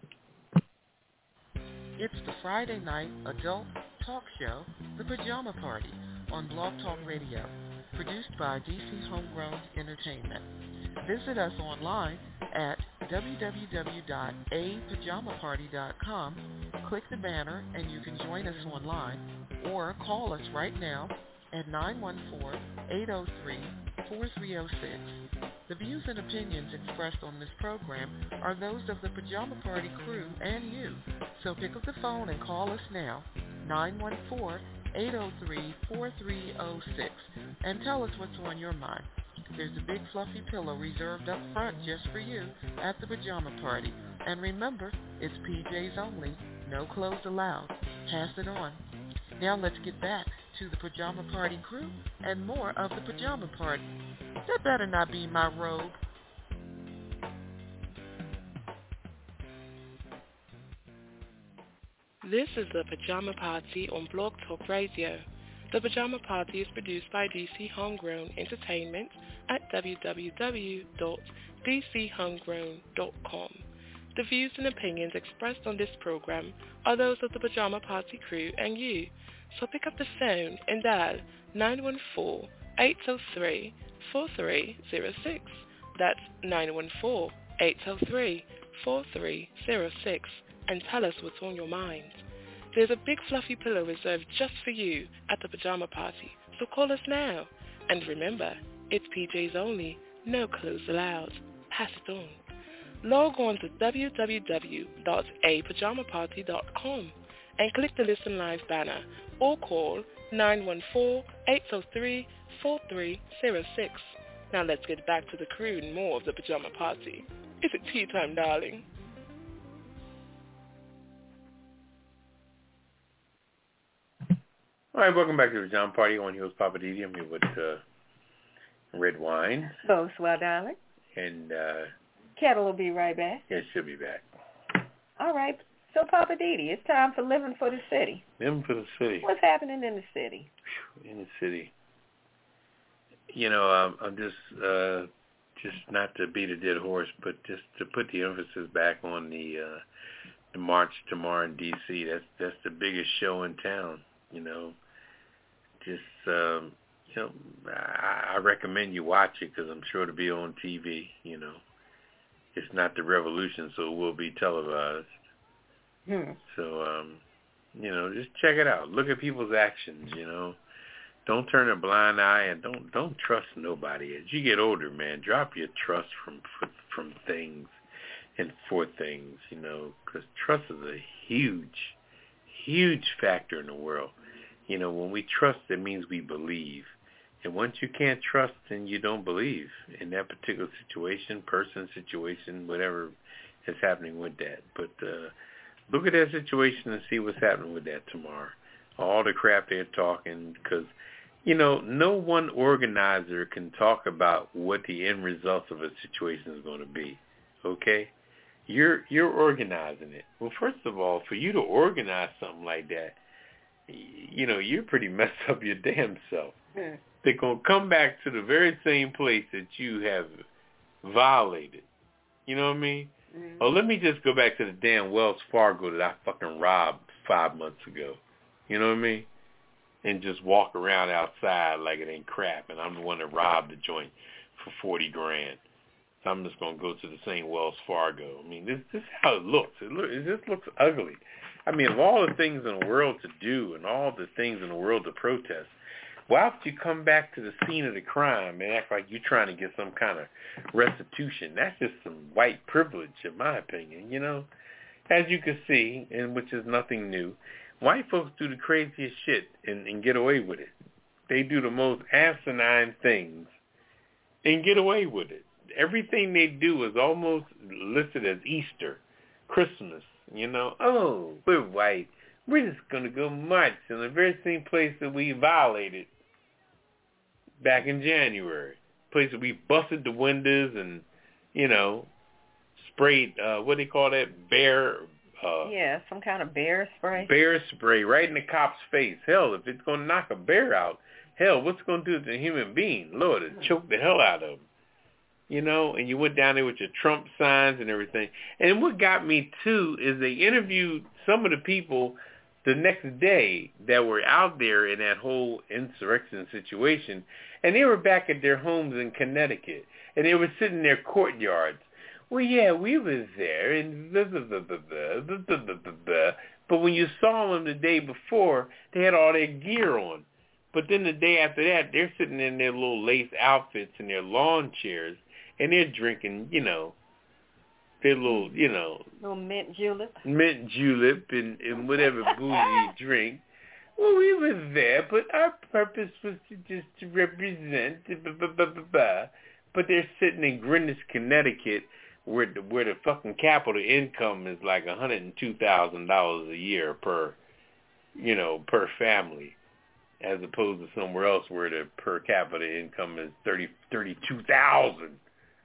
It's the Friday night adult talk show, The Pajama Party, on Blog Talk Radio, produced by DC Homegrown Entertainment. Visit us online at www.apajamaparty.com. Click the banner and you can join us online or call us right now at 914-803-4306. The views and opinions expressed on this program are those of the Pajama Party crew and you. So pick up the phone and call us now, 914-803-4306, and tell us what's on your mind. There's a big fluffy pillow reserved up front just for you at the Pajama Party. And remember, it's PJs only, no clothes allowed. Pass it on. Now let's get back to the Pajama Party crew and more of the Pajama Party. That better not be my robe. This is the Pajama Party on Blog Talk Radio. The Pajama Party is produced by DC Homegrown Entertainment at www.dchomegrown.com. The views and opinions expressed on this program are those of the Pajama Party crew and you. So pick up the phone and dial 914-803-4306. That's 914-803-4306 and tell us what's on your mind. There's a big fluffy pillow reserved just for you at the Pajama Party, so call us now. And remember, it's PJs only, no clothes allowed. Pass it on. Log on to www.apajamaparty.com and click the Listen Live banner or call 914-803-4306. Now let's get back to the crew and more of the Pajama Party. Is it tea time, darling? All right, welcome back to the John Party on Hills Poppa DD. I'm here with uh, Redwine. Bonsoir, darling. And uh, Ketel will be right back. yeah, she'll be back. All right. So, Poppa DD, it's time for living for the city. Living for the city. What's happening in the city? In the city. You know, I'm, I'm just, uh, just not to beat a dead horse, but just to put the emphasis back on the, uh, the march tomorrow in D.C. That's that's the biggest show in town. You know, just um, you know, I, I recommend you watch it because I'm sure it'll be on TV. You know, it's not the revolution, so it will be televised. Hmm. So, um, you know, just check it out. Look at people's actions, you know. Don't turn a blind eye and don't don't trust nobody. As you get older, man, drop your trust from from things and for things, you know, because trust is a huge, huge factor in the world. You know, when we trust, it means we believe. And once you can't trust, then you don't believe in that particular situation, person, situation, whatever is happening with that. But uh, look at that situation and see what's happening with that tomorrow. All the crap they're talking, because you know, no one organizer can talk about what the end result of a situation is going to be. Okay, you're you're organizing it. Well, first of all, for you to organize something like that, you know, you're pretty messed up your damn self. They're going to come back to the very same place that you have violated. You know what I mean? Mhm. Oh, let me just go back to the damn Wells Fargo that I fucking robbed five months ago. You know what I mean? And just walk around outside like it ain't crap, and I'm the one that robbed the joint for forty grand. So I'm just gonna go to the same Wells Fargo. I mean, this this is how it looks. It, look, it just looks ugly. I mean, of all the things in the world to do and all the things in the world to protest, why would you come back to the scene of the crime and act like you're trying to get some kind of restitution? That's just some white privilege, in my opinion. You know, as you can see, and which is nothing new, white folks do the craziest shit and, and get away with it. They do the most asinine things and get away with it. Everything they do is almost listed as Easter, Christmas. You know, oh, we're white. We're just going to go march in the very same place that we violated back in January. Place that we busted the windows and, you know, sprayed, uh, what do they call that, bear, uh, Yeah, some kind of bear spray. bear spray right in the cop's face. Hell, if it's going to knock a bear out, hell, what's it going to do to a human being? Lord, it choke the hell out of him. You know, and you went down there with your Trump signs and everything. And what got me too is they interviewed some of the people the next day that were out there in that whole insurrection situation, and they were back at their homes in Connecticut, and they were sitting in their courtyards. Well, yeah, we was there, and blah, blah, blah, blah, blah, blah, blah, blah, blah, but when you saw them the day before, they had all their gear on. But then the day after that, they're sitting in their little lace outfits and their lawn chairs, and they're drinking, you know, their little, mm-hmm. you know, Little mint julep. mint julep and, and whatever boozy *laughs* drink. Well, we were there, but our purpose was to just to represent. Blah, blah, blah, blah, blah. But they're sitting in Greenwich, Connecticut, where the, where the fucking capital income is like a hundred and two thousand dollars a year per, you know, per family, as opposed to somewhere else where the per capita income is thirty thirty two thousand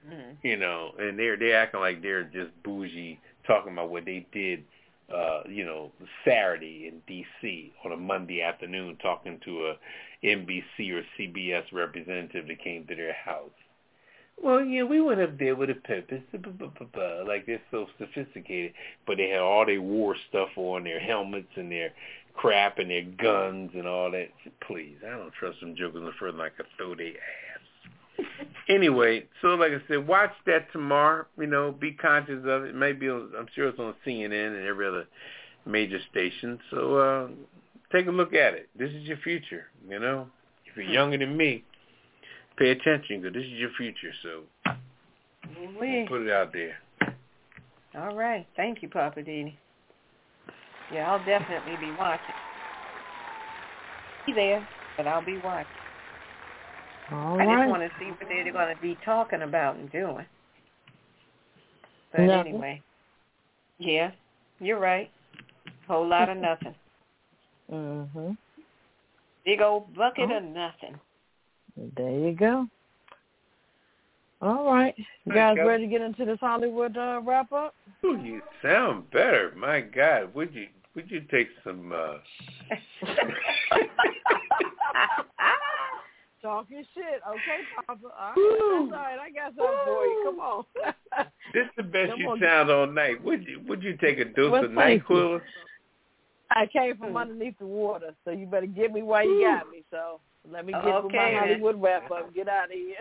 Mm. you know, and they're they're acting like they're just bougie, talking about what they did, uh, you know, Saturday in D.C. on a Monday afternoon, talking to a NBC or CBS representative that came to their house. Well, yeah, we went up there with a purpose, like they're so sophisticated, but they had all their war stuff on, their helmets and their crap and their guns and all that. Please, I don't trust them jokers no further than I could throw their ass. Anyway, so like I said, watch that tomorrow. You know, be conscious of it. Maybe on, I'm sure it's on CNN and every other major station. So uh, take a look at it. This is your future. You know, if you're younger than me, pay attention because this is your future. So We. put it out there. All right. Thank you, Poppa DD. Yeah, I'll definitely be watching. Be there, but I'll be watching. All I right. just want to see what they're going to be talking about and doing. But Nothing. anyway, yeah, you're right. Whole lot of *laughs* nothing. Mhm. Big old bucket Oh. of nothing. There you go. All right. You guys ready to get into this Hollywood uh, wrap up? Ooh, you sound better. My God, would you would you take some? uh *laughs* *laughs* Talking shit. Okay, Poppa. All right. That's all right. I got something for you. Come on. This is the best Come you on. sound all night. Would you would you take a dose Well, of thank you. Nyquil? I came from hmm. underneath the water, so you better get me while you got me. So let me get with Okay, my then. Hollywood wrap up get out of here.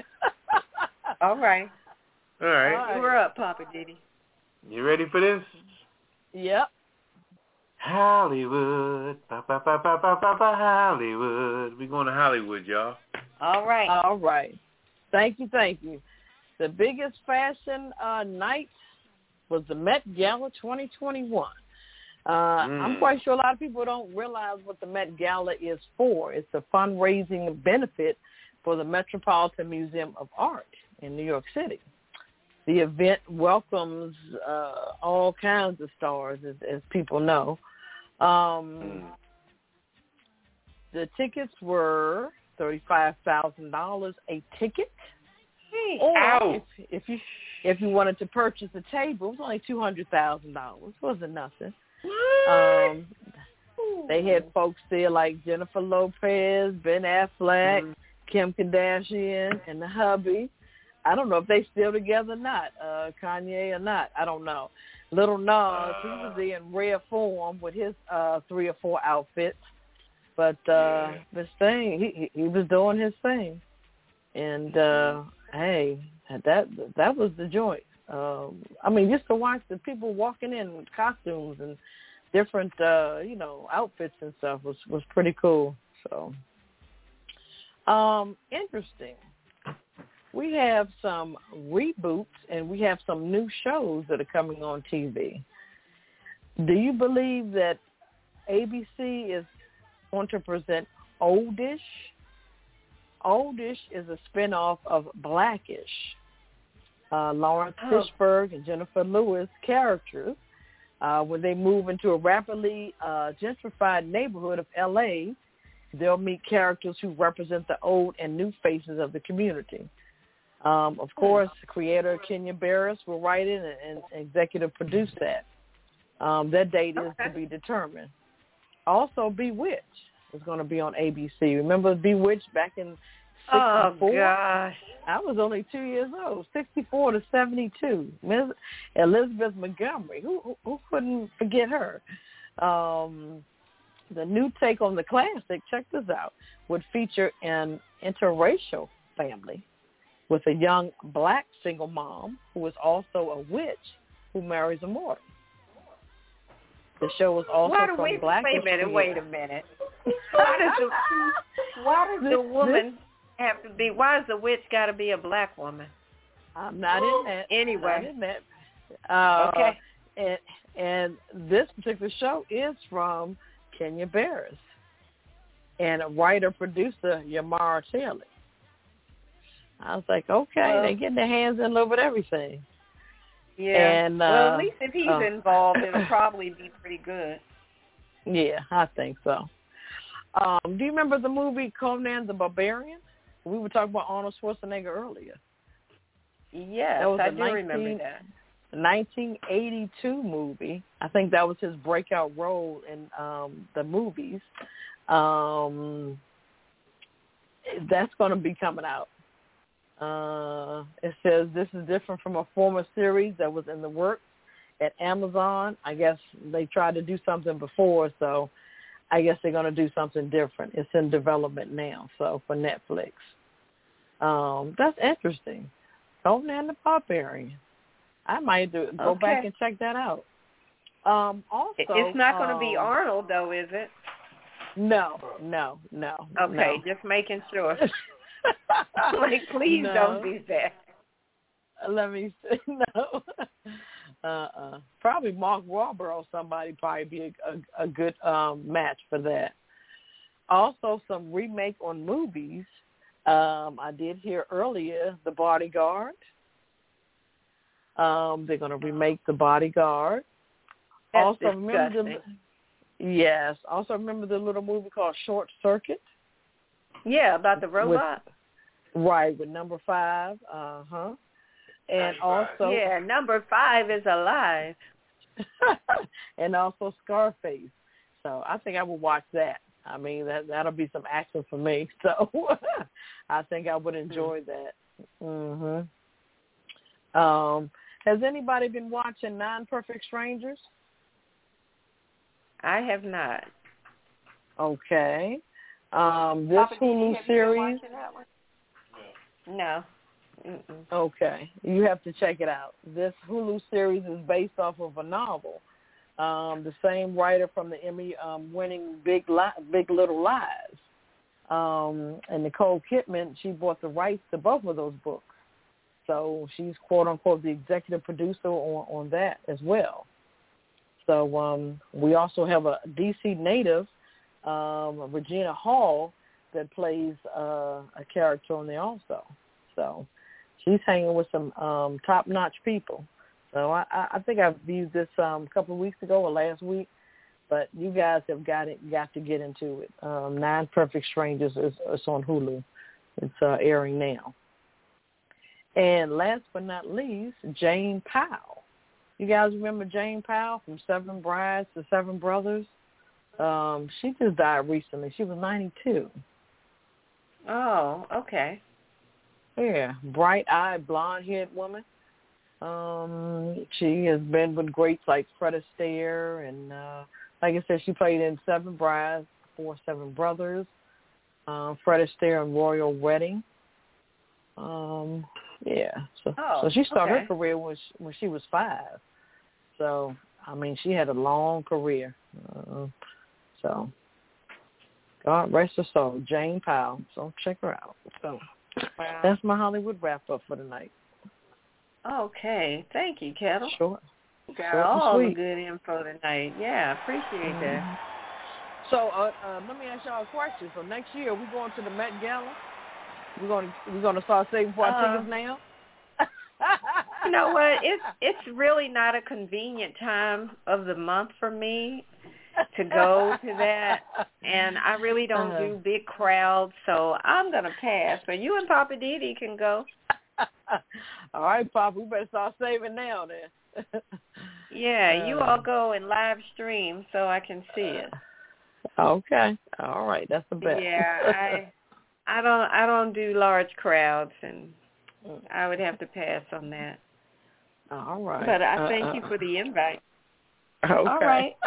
*laughs* All right. All right. All right. You were up, Poppa DD. You ready for this? yep. Hollywood. Ba, ba, ba, ba, ba, ba, ba, Hollywood. We're going to Hollywood, y'all. All right. All right. Thank you, thank you. The biggest fashion uh, night was the Met Gala 2021. Uh, I'm Mm. quite sure a lot of people don't realize what the Met Gala is for. It's a fundraising benefit for the Metropolitan Museum of Art in New York City. The event welcomes uh, all kinds of stars, as, as people know. Um, Mm. the tickets were thirty-five thousand dollars a ticket. Or Ow. if, if you if you wanted to purchase a table, it was only two hundred thousand dollars. Wasn't nothing. Um, they had folks there like Jennifer Lopez, Ben Affleck, Mhm. Kim Kardashian, and the hubby. I don't know if they still together or not, uh, Kanye or not. I don't know. Little Nas, he was there in rare form with his uh three or four outfits. But uh Yeah. this thing, he he was doing his thing. And uh hey, that that was the joint. Um I mean just to watch the people walking in with costumes and different uh, you know, outfits and stuff was was pretty cool. So um interesting. We have some reboots and we have some new shows that are coming on TV. Do you believe that ABC is going to present Oldish? Oldish is a spinoff of Blackish. Uh, Lawrence Oh. Fishburne and Jennifer Lewis characters uh, when they move into a rapidly uh, gentrified neighborhood of L.A., they'll meet characters who represent the old and new faces of the community. Um, of course, creator Kenya Barris will write it and, and executive produce that. Um, that date is to be determined. Also, Bewitched is going to be on ABC. Remember Bewitched back in Oh 64? gosh. I was only two years old, 64 to 72. Ms. Elizabeth Montgomery, who, who who couldn't forget her? Um, the new take on the classic, check this out, would feature an interracial family with a young black single mom who is also a witch who marries a mortal. The show was also why from we, Black wait a minute, wait a minute. Why does the why does the *laughs* woman have to be? Why does the witch got to be a black woman? I'm not in that. Anyway. Not in that. Uh, okay. and and this particular show is from Kenya Barris and a writer producer Yamara Taylor. I was like, okay, Well- they're getting their hands in a little bit everything. Yeah. And, well, uh, at least if he's oh. involved, it'll *coughs* probably be pretty good. Yeah, I think so. Um, do you remember the movie Conan the Barbarian? We were talking about Arnold Schwarzenegger earlier. Yes, That was I do remember 19 that. 1982 movie. I think that was his breakout role in um the movies. Um that's going to be coming out. Uh it says this is different from a former series that was in the works at Amazon. I guess they tried to do something before, so I guess they're going to do something different. It's in development now, so for Netflix. Um that's interesting. Conan the Barbarian. I might do, go back and check that out. Um, also, it's not going to be um, Arnold, though, is it? No, no, no. Okay, just making sure. *laughs* *laughs* like, please No. don't do that. Let me see. *laughs* No. Uh-uh. Probably Mark Wahlberg or somebody probably be a, a, a good um, match for that. Also, some remake on movies. Um, I did hear earlier The Bodyguard. Um, they're going to remake The Bodyguard. That's also, remember the yes. Also, remember the little movie called Short Circuit. Yeah, about the robot. Right with number five. Uh huh. And 95. also yeah, number five is alive. *laughs* and also Scarface. So I think I will watch that. I mean that that'll be some action for me. *laughs* So I think I would enjoy that. Mhm. Um has anybody been watching Nine Perfect Strangers? I have not. Okay. Um this Poppa Hulu series? No. Mm-mm. Okay, you have to check it out. This Hulu series is based off of a novel. Um, the same writer from the Emmy-winning Big Li- Big Little Lies, um, and Nicole Kidman. She bought the rights to both of those books, so she's quote unquote the executive producer on on that as well. So um, we also have a DC native, um, Regina Hall, that plays uh, a character on there also. So she's hanging with some um, top-notch people. So I, I think I viewed this um, a couple of weeks ago or last week, but you guys have got it, got to get into it. Um, Nine Perfect Strangers is, is on Hulu. It's uh, airing now. And last but not least, Jane Powell. You guys remember Jane Powell from Seven Brides to Seven Brothers? Um, she just died recently. She was 92. Oh, okay. Yeah, bright-eyed, blonde-haired woman. Um, she has been with greats like Fred Astaire, and uh, like I said, she played in Seven Brides, Four Seven Brothers, uh, Fred Astaire and Royal Wedding. Um, yeah, so Oh, so she started okay. her career when she, when she was five. So I mean, she had a long career. Uh, so God rest her soul, Jane Powell. So check her out. So Wow. that's my Hollywood wrap up for the night. Okay. Thank you, Ketel. Short. Got short all the good info tonight. Yeah, appreciate that. So uh, uh, let me ask y'all a question. So next year we going to the Met Gala. We're going to we're to start saving for our Uh, tickets now. You know what? It's it's really not a convenient time of the month for me to go to that, and I really *laughs* don't Uh-huh. do big crowds, so I'm gonna pass. But you and Poppa DD can go. *laughs* all right, Poppa, We better start saving now then. *laughs* Yeah, you Uh, all go and live stream so I can see uh, it. Okay. All right. That's the best. Yeah, I I don't I don't do large crowds, and mm. I would have to pass on that. All right. But I uh, thank uh, you Uh-uh. for the invite. *laughs* Okay. All right. *laughs*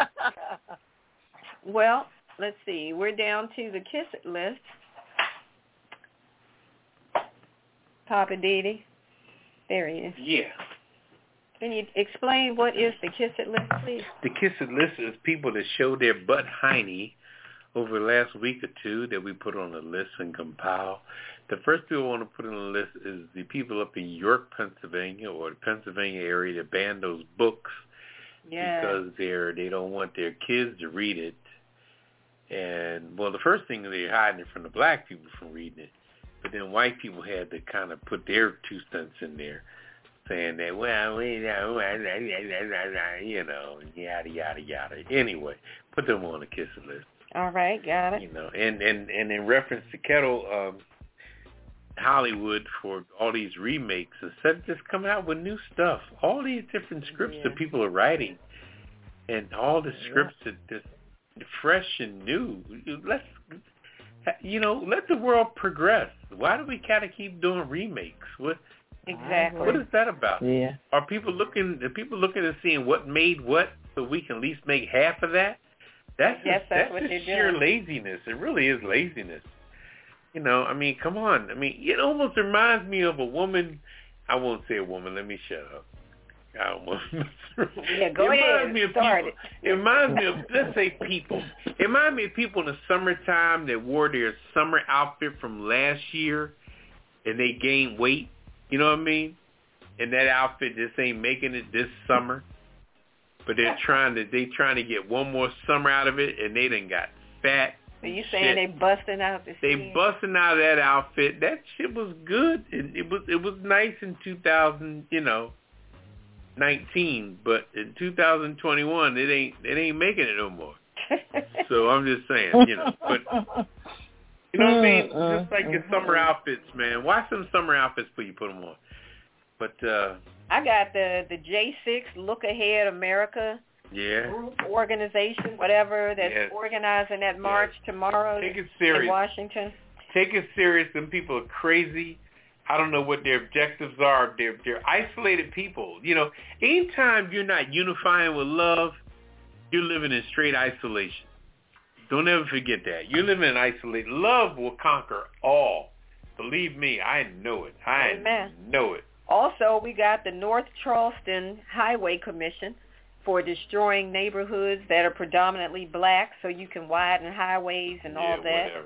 Well, let's see. We're down to the Kiss It list. Poppa DD. There he is. Yeah. Can you explain what is the Kiss It list, please? The Kiss It list is people that show their butt hiney over the last week or two that we put on the list and compile. The first people I want to put on the list is the people up in York, Pennsylvania, or the Pennsylvania area that banned those books Yeah. because they're they don't want their kids to read it. And well, the first thing they're hiding it from the black people from reading it, but then white people had to kind of put their two cents in there, saying that well, we know, *laughs* you know, yada yada yada. Anyway, put them on the kiss list All right, got it. you know, and and and in reference to Ketel um, Hollywood for all these remakes, instead of just coming out with new stuff, all these different scripts Yeah. that people are writing, and all the scripts that just fresh and new. Let's you know, let the world progress. Why do we kind of keep doing remakes? What Exactly. what is that about? Yeah. Are people looking? Are people looking and seeing what made what, so we can at least make half of that? That's Yes, just, that's that's what just they're sheer doing. laziness. It really is laziness. You know, I mean, come on. I mean, it almost reminds me of a woman. I won't say a woman. Let me shut up. I to *laughs* Yeah, go it ahead. Reminds me of Start people, it reminds me of let's say people. It reminds me of people in the summertime that wore their summer outfit from last year, and they gained weight. You know what I mean? And that outfit just ain't making it this summer. But they're *laughs* trying to they trying to get one more summer out of it, and they done got fat. So you shit. saying they busting out the They busting out of that outfit. That shit was good. It, it was it was nice in 2000, you know, 19. But in 2021, it ain't it ain't making it no more. *laughs* So I'm just saying, you know. But you know what I mean? Mm, Just like your summer outfits, man. Why some summer outfits before you put them on? But uh I got the the J6 Look Ahead America yeah, group organization, whatever that's Yes. organizing that march tomorrow take it in serious. Washington. take it serious. Them people are crazy. I don't know what their objectives are. They're they're isolated people. You know, anytime you're not unifying with love, you're living in straight isolation. Don't ever forget that. You're living in isolation. Love will conquer all. Believe me, I know it. I Amen. know it. Also, we got the North Charleston Highway Commission for destroying neighborhoods that are predominantly black so you can widen highways and all yeah, that. whatever.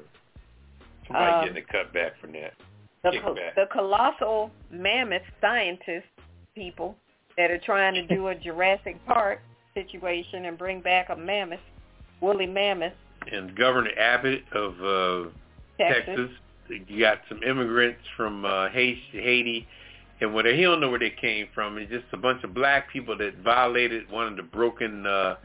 Somebody Um, getting a cut back from that. The, co- the colossal mammoth scientist people that are trying to do a Jurassic Park situation and bring back a mammoth, woolly mammoth, And Governor Abbott of uh, Texas. Texas. You got some immigrants from uh, Haiti, and where they, he don't know where they came from. It's just a bunch of black people that violated one of the broken uh,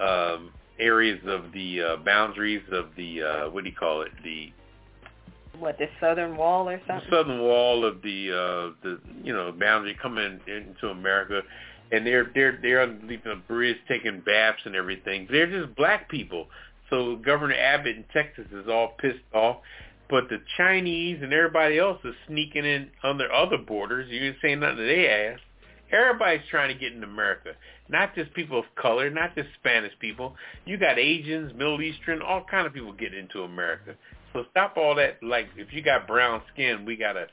um, areas of the uh, boundaries of the uh, what do you call it? The What, the Southern Wall or something? southern wall of the uh, the you know boundary coming into America, and they're they're they're underneath a bridge taking baths and everything. They're just black people. So Governor Abbott in Texas is all pissed off, but the Chinese and everybody else is sneaking in on their other borders. You ain't saying nothing to their ass. Everybody's trying to get in America, not just people of color, not just Spanish people. You got Asians, Middle Eastern, all kind of people getting into America. So stop all that. Like, if you got brown skin, we gotta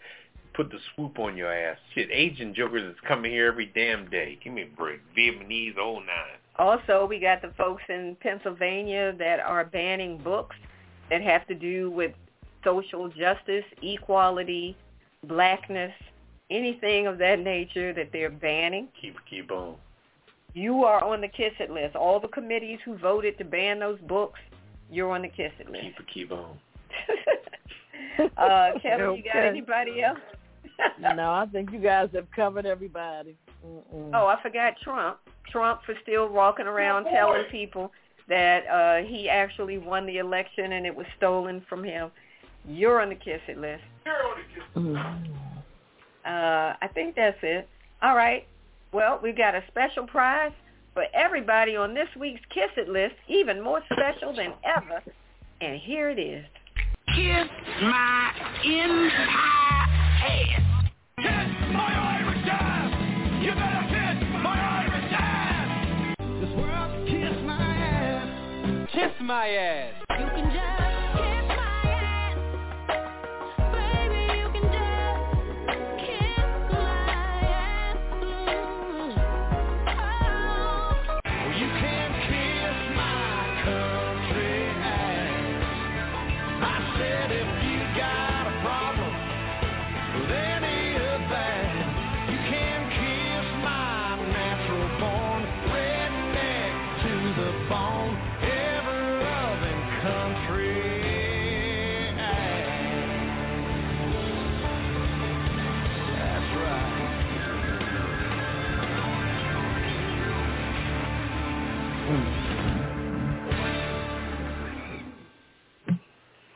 put the swoop on your ass. Shit, Asian jokers is coming here every damn day. Give me a break. Vietnamese, oh nine. Also, we got the folks in Pennsylvania that are banning books that have to do with social justice, equality, blackness, anything of that nature that they're banning. Keep keep on. You are on the Kiss It list. All the committees who voted to ban those books, you're on the Kiss It list. Keep keep on. *laughs* uh, Kevin, you got Okay. anybody else? *laughs* no, I think you guys have covered everybody. Mm-mm. Oh, I forgot Trump. Trump for still walking around telling people that uh he actually won the election and it was stolen from him. You're on the kiss it list. Mm. Uh I think that's it. All right. Well, we've got a special prize for everybody on this week's Kiss It list, even more special than ever. And here it is. Kiss my entire ass. Kiss my Irish ass. You better kiss my Irish ass. This world kiss my ass. Kiss my ass. You can just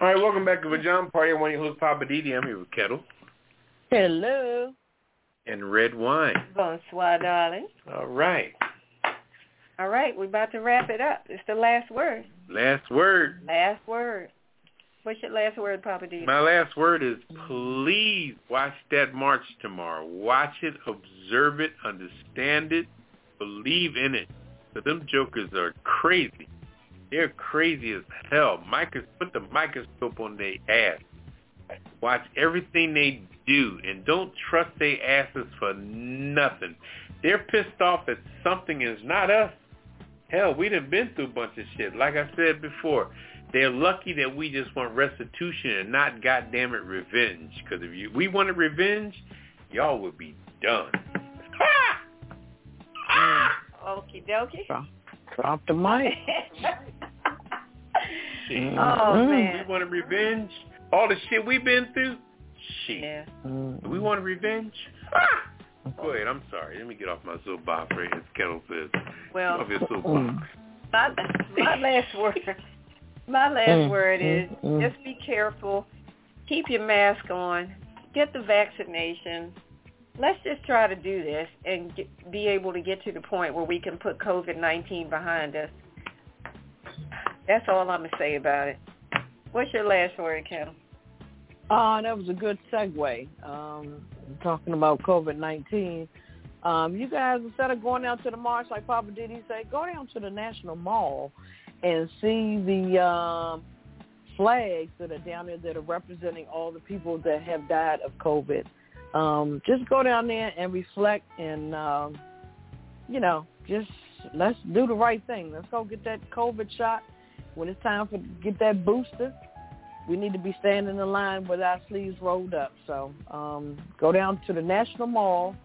All right, welcome back to Pajama Party. I'm one of your hosts, Poppa DD. I'm here with Ketel Hello. and Redwine. Bonsoir, darling. All right. All right, we're about to wrap it up. It's the last word. Last word. Last word. What's your last word, Poppa D? My last word is please watch that march tomorrow. Watch it, observe it, understand it, believe in it. But them jokers are crazy. They're crazy as hell. Micros- put the microscope on their ass. Watch everything they do and don't trust their asses for nothing. They're pissed off at something is not us. Hell, we done been through a bunch of shit. Like I said before, they're lucky that we just want restitution and not goddamn it revenge. Because if you we wanted revenge, y'all would be done. *laughs* Ah! Ah! Okie dokie. Drop, drop the mic. *laughs* Shit. Oh, We want wanted revenge. All the shit we've been through. Shit. Yeah. Mm. We want revenge. Ah! Go ahead. I'm sorry. Let me get off my soapbox right as Ketel says. Well, off your soapbox. my, my last word, my last Mm, word is mm, mm. just be careful. Keep your mask on. Get the vaccination. Let's just try to do this and get, be able to get to the point where we can put COVID-19 behind us. That's all I'm going to say about it. What's your last word, Ketel? Uh, that was a good segue. Um, talking about COVID nineteen. Um, you guys instead of going down to the march like Papa did, Diddy say, go down to the National Mall and see the um, flags that are down there that are representing all the people that have died of COVID. Um, just go down there and reflect and um, you know, just let's do the right thing. Let's go get that COVID shot when it's time for get that booster we need to be standing in line with our sleeves rolled up. So um, go down to the National Mall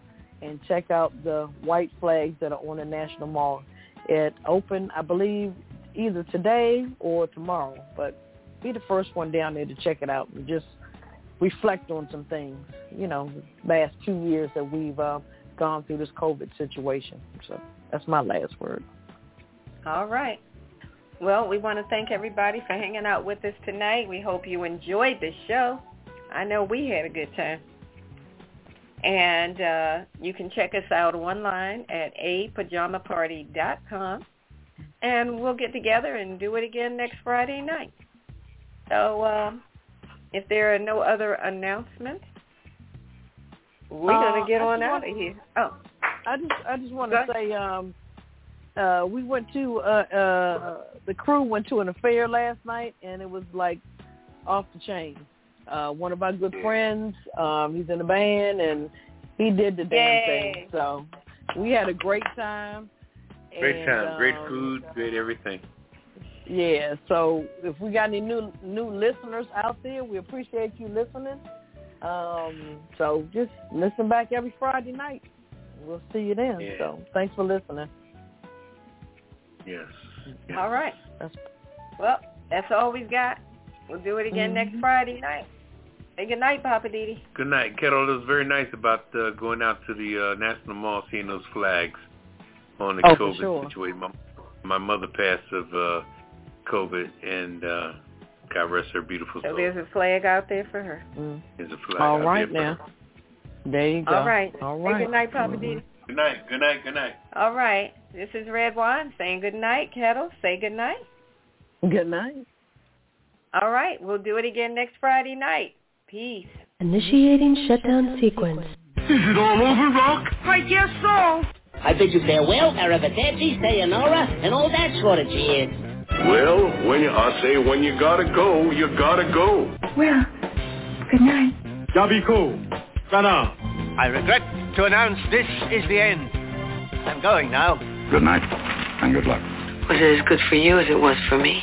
and check out the white flags that are on the National Mall. It opened, I believe, either today or tomorrow. But be the first one down there to check it out and just reflect on some things. You know, last two years that we've uh, gone through this COVID situation. So that's my last word. All right. Well, we want to thank everybody for hanging out with us tonight. We hope you enjoyed the show. I know we had a good time. And uh, you can check us out online at apajamaparty.com. And we'll get together and do it again next Friday night. So um, if there are no other announcements, we're Uh, going to get on out of here. Oh, I just I just want to say um uh we went to uh uh the crew went to an affair last night and it was like off the chain. Uh one of our good friends, um he's in the band and he did the damn Yay. thing. So we had a great time. Great And, time, great um, food, great everything. Yeah, so if we got any new new listeners out there, we appreciate you listening. Um, so just listen back every Friday night. We'll see you then. Yeah. So thanks for listening. Yes. yes. all right. That's Well, that's all we've got. We'll do it again next Mhm. Friday night. Say good night, Poppa DD. Good night, Ketel. It was very nice about uh, going out to the uh, National Mall, seeing those flags on the Oh, COVID sure. situation. My, my mother passed of uh, COVID, and uh, God rest her beautiful So soul. there's a flag out there for her. mm. There's a flag all out right there for now. her. There you go. All right. All Say good night, Poppa Mhm. DD. Good night. Good night. Good night. All right. This is Redwine saying good night. Ketel, say good night. Good night. All right. We'll do it again next Friday night. Peace. Initiating shutdown sequence. Is it all over, Rock? I guess so. I bid you farewell, arrivederci, sayonara, and all that sort of cheers. Well, when you, I say when you gotta go, you gotta go. Well, good night. Yabiko, Sana. I regret to announce this is the end. I'm going now. Good night, and good luck. Was it as good for you as it was for me?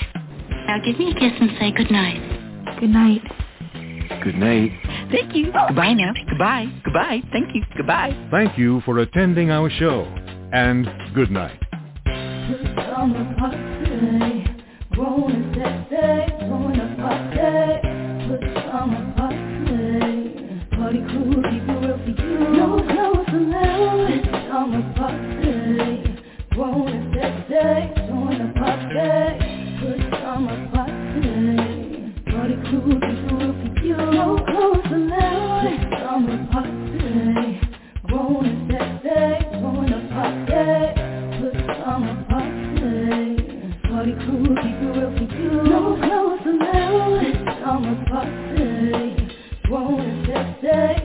Now give me a kiss and say good night. Good night. Good night. Thank you. Goodbye now. Goodbye. Goodbye. Thank you. Goodbye. Thank you for attending our show, and good night. Pajama party, grown and sexy, throwing a party. Pajama party cool, keep it real for you. No flowers allowed. This is on my party. Grown and sexy, doing the party. Put it on my party. Party cool, keep it real for you. No flowers allowed. This is on my party. Grown and sexy, doing the party. Put it on my party. Party cool, keep it real for you. No flowers allowed. This is on my party. Grown and day.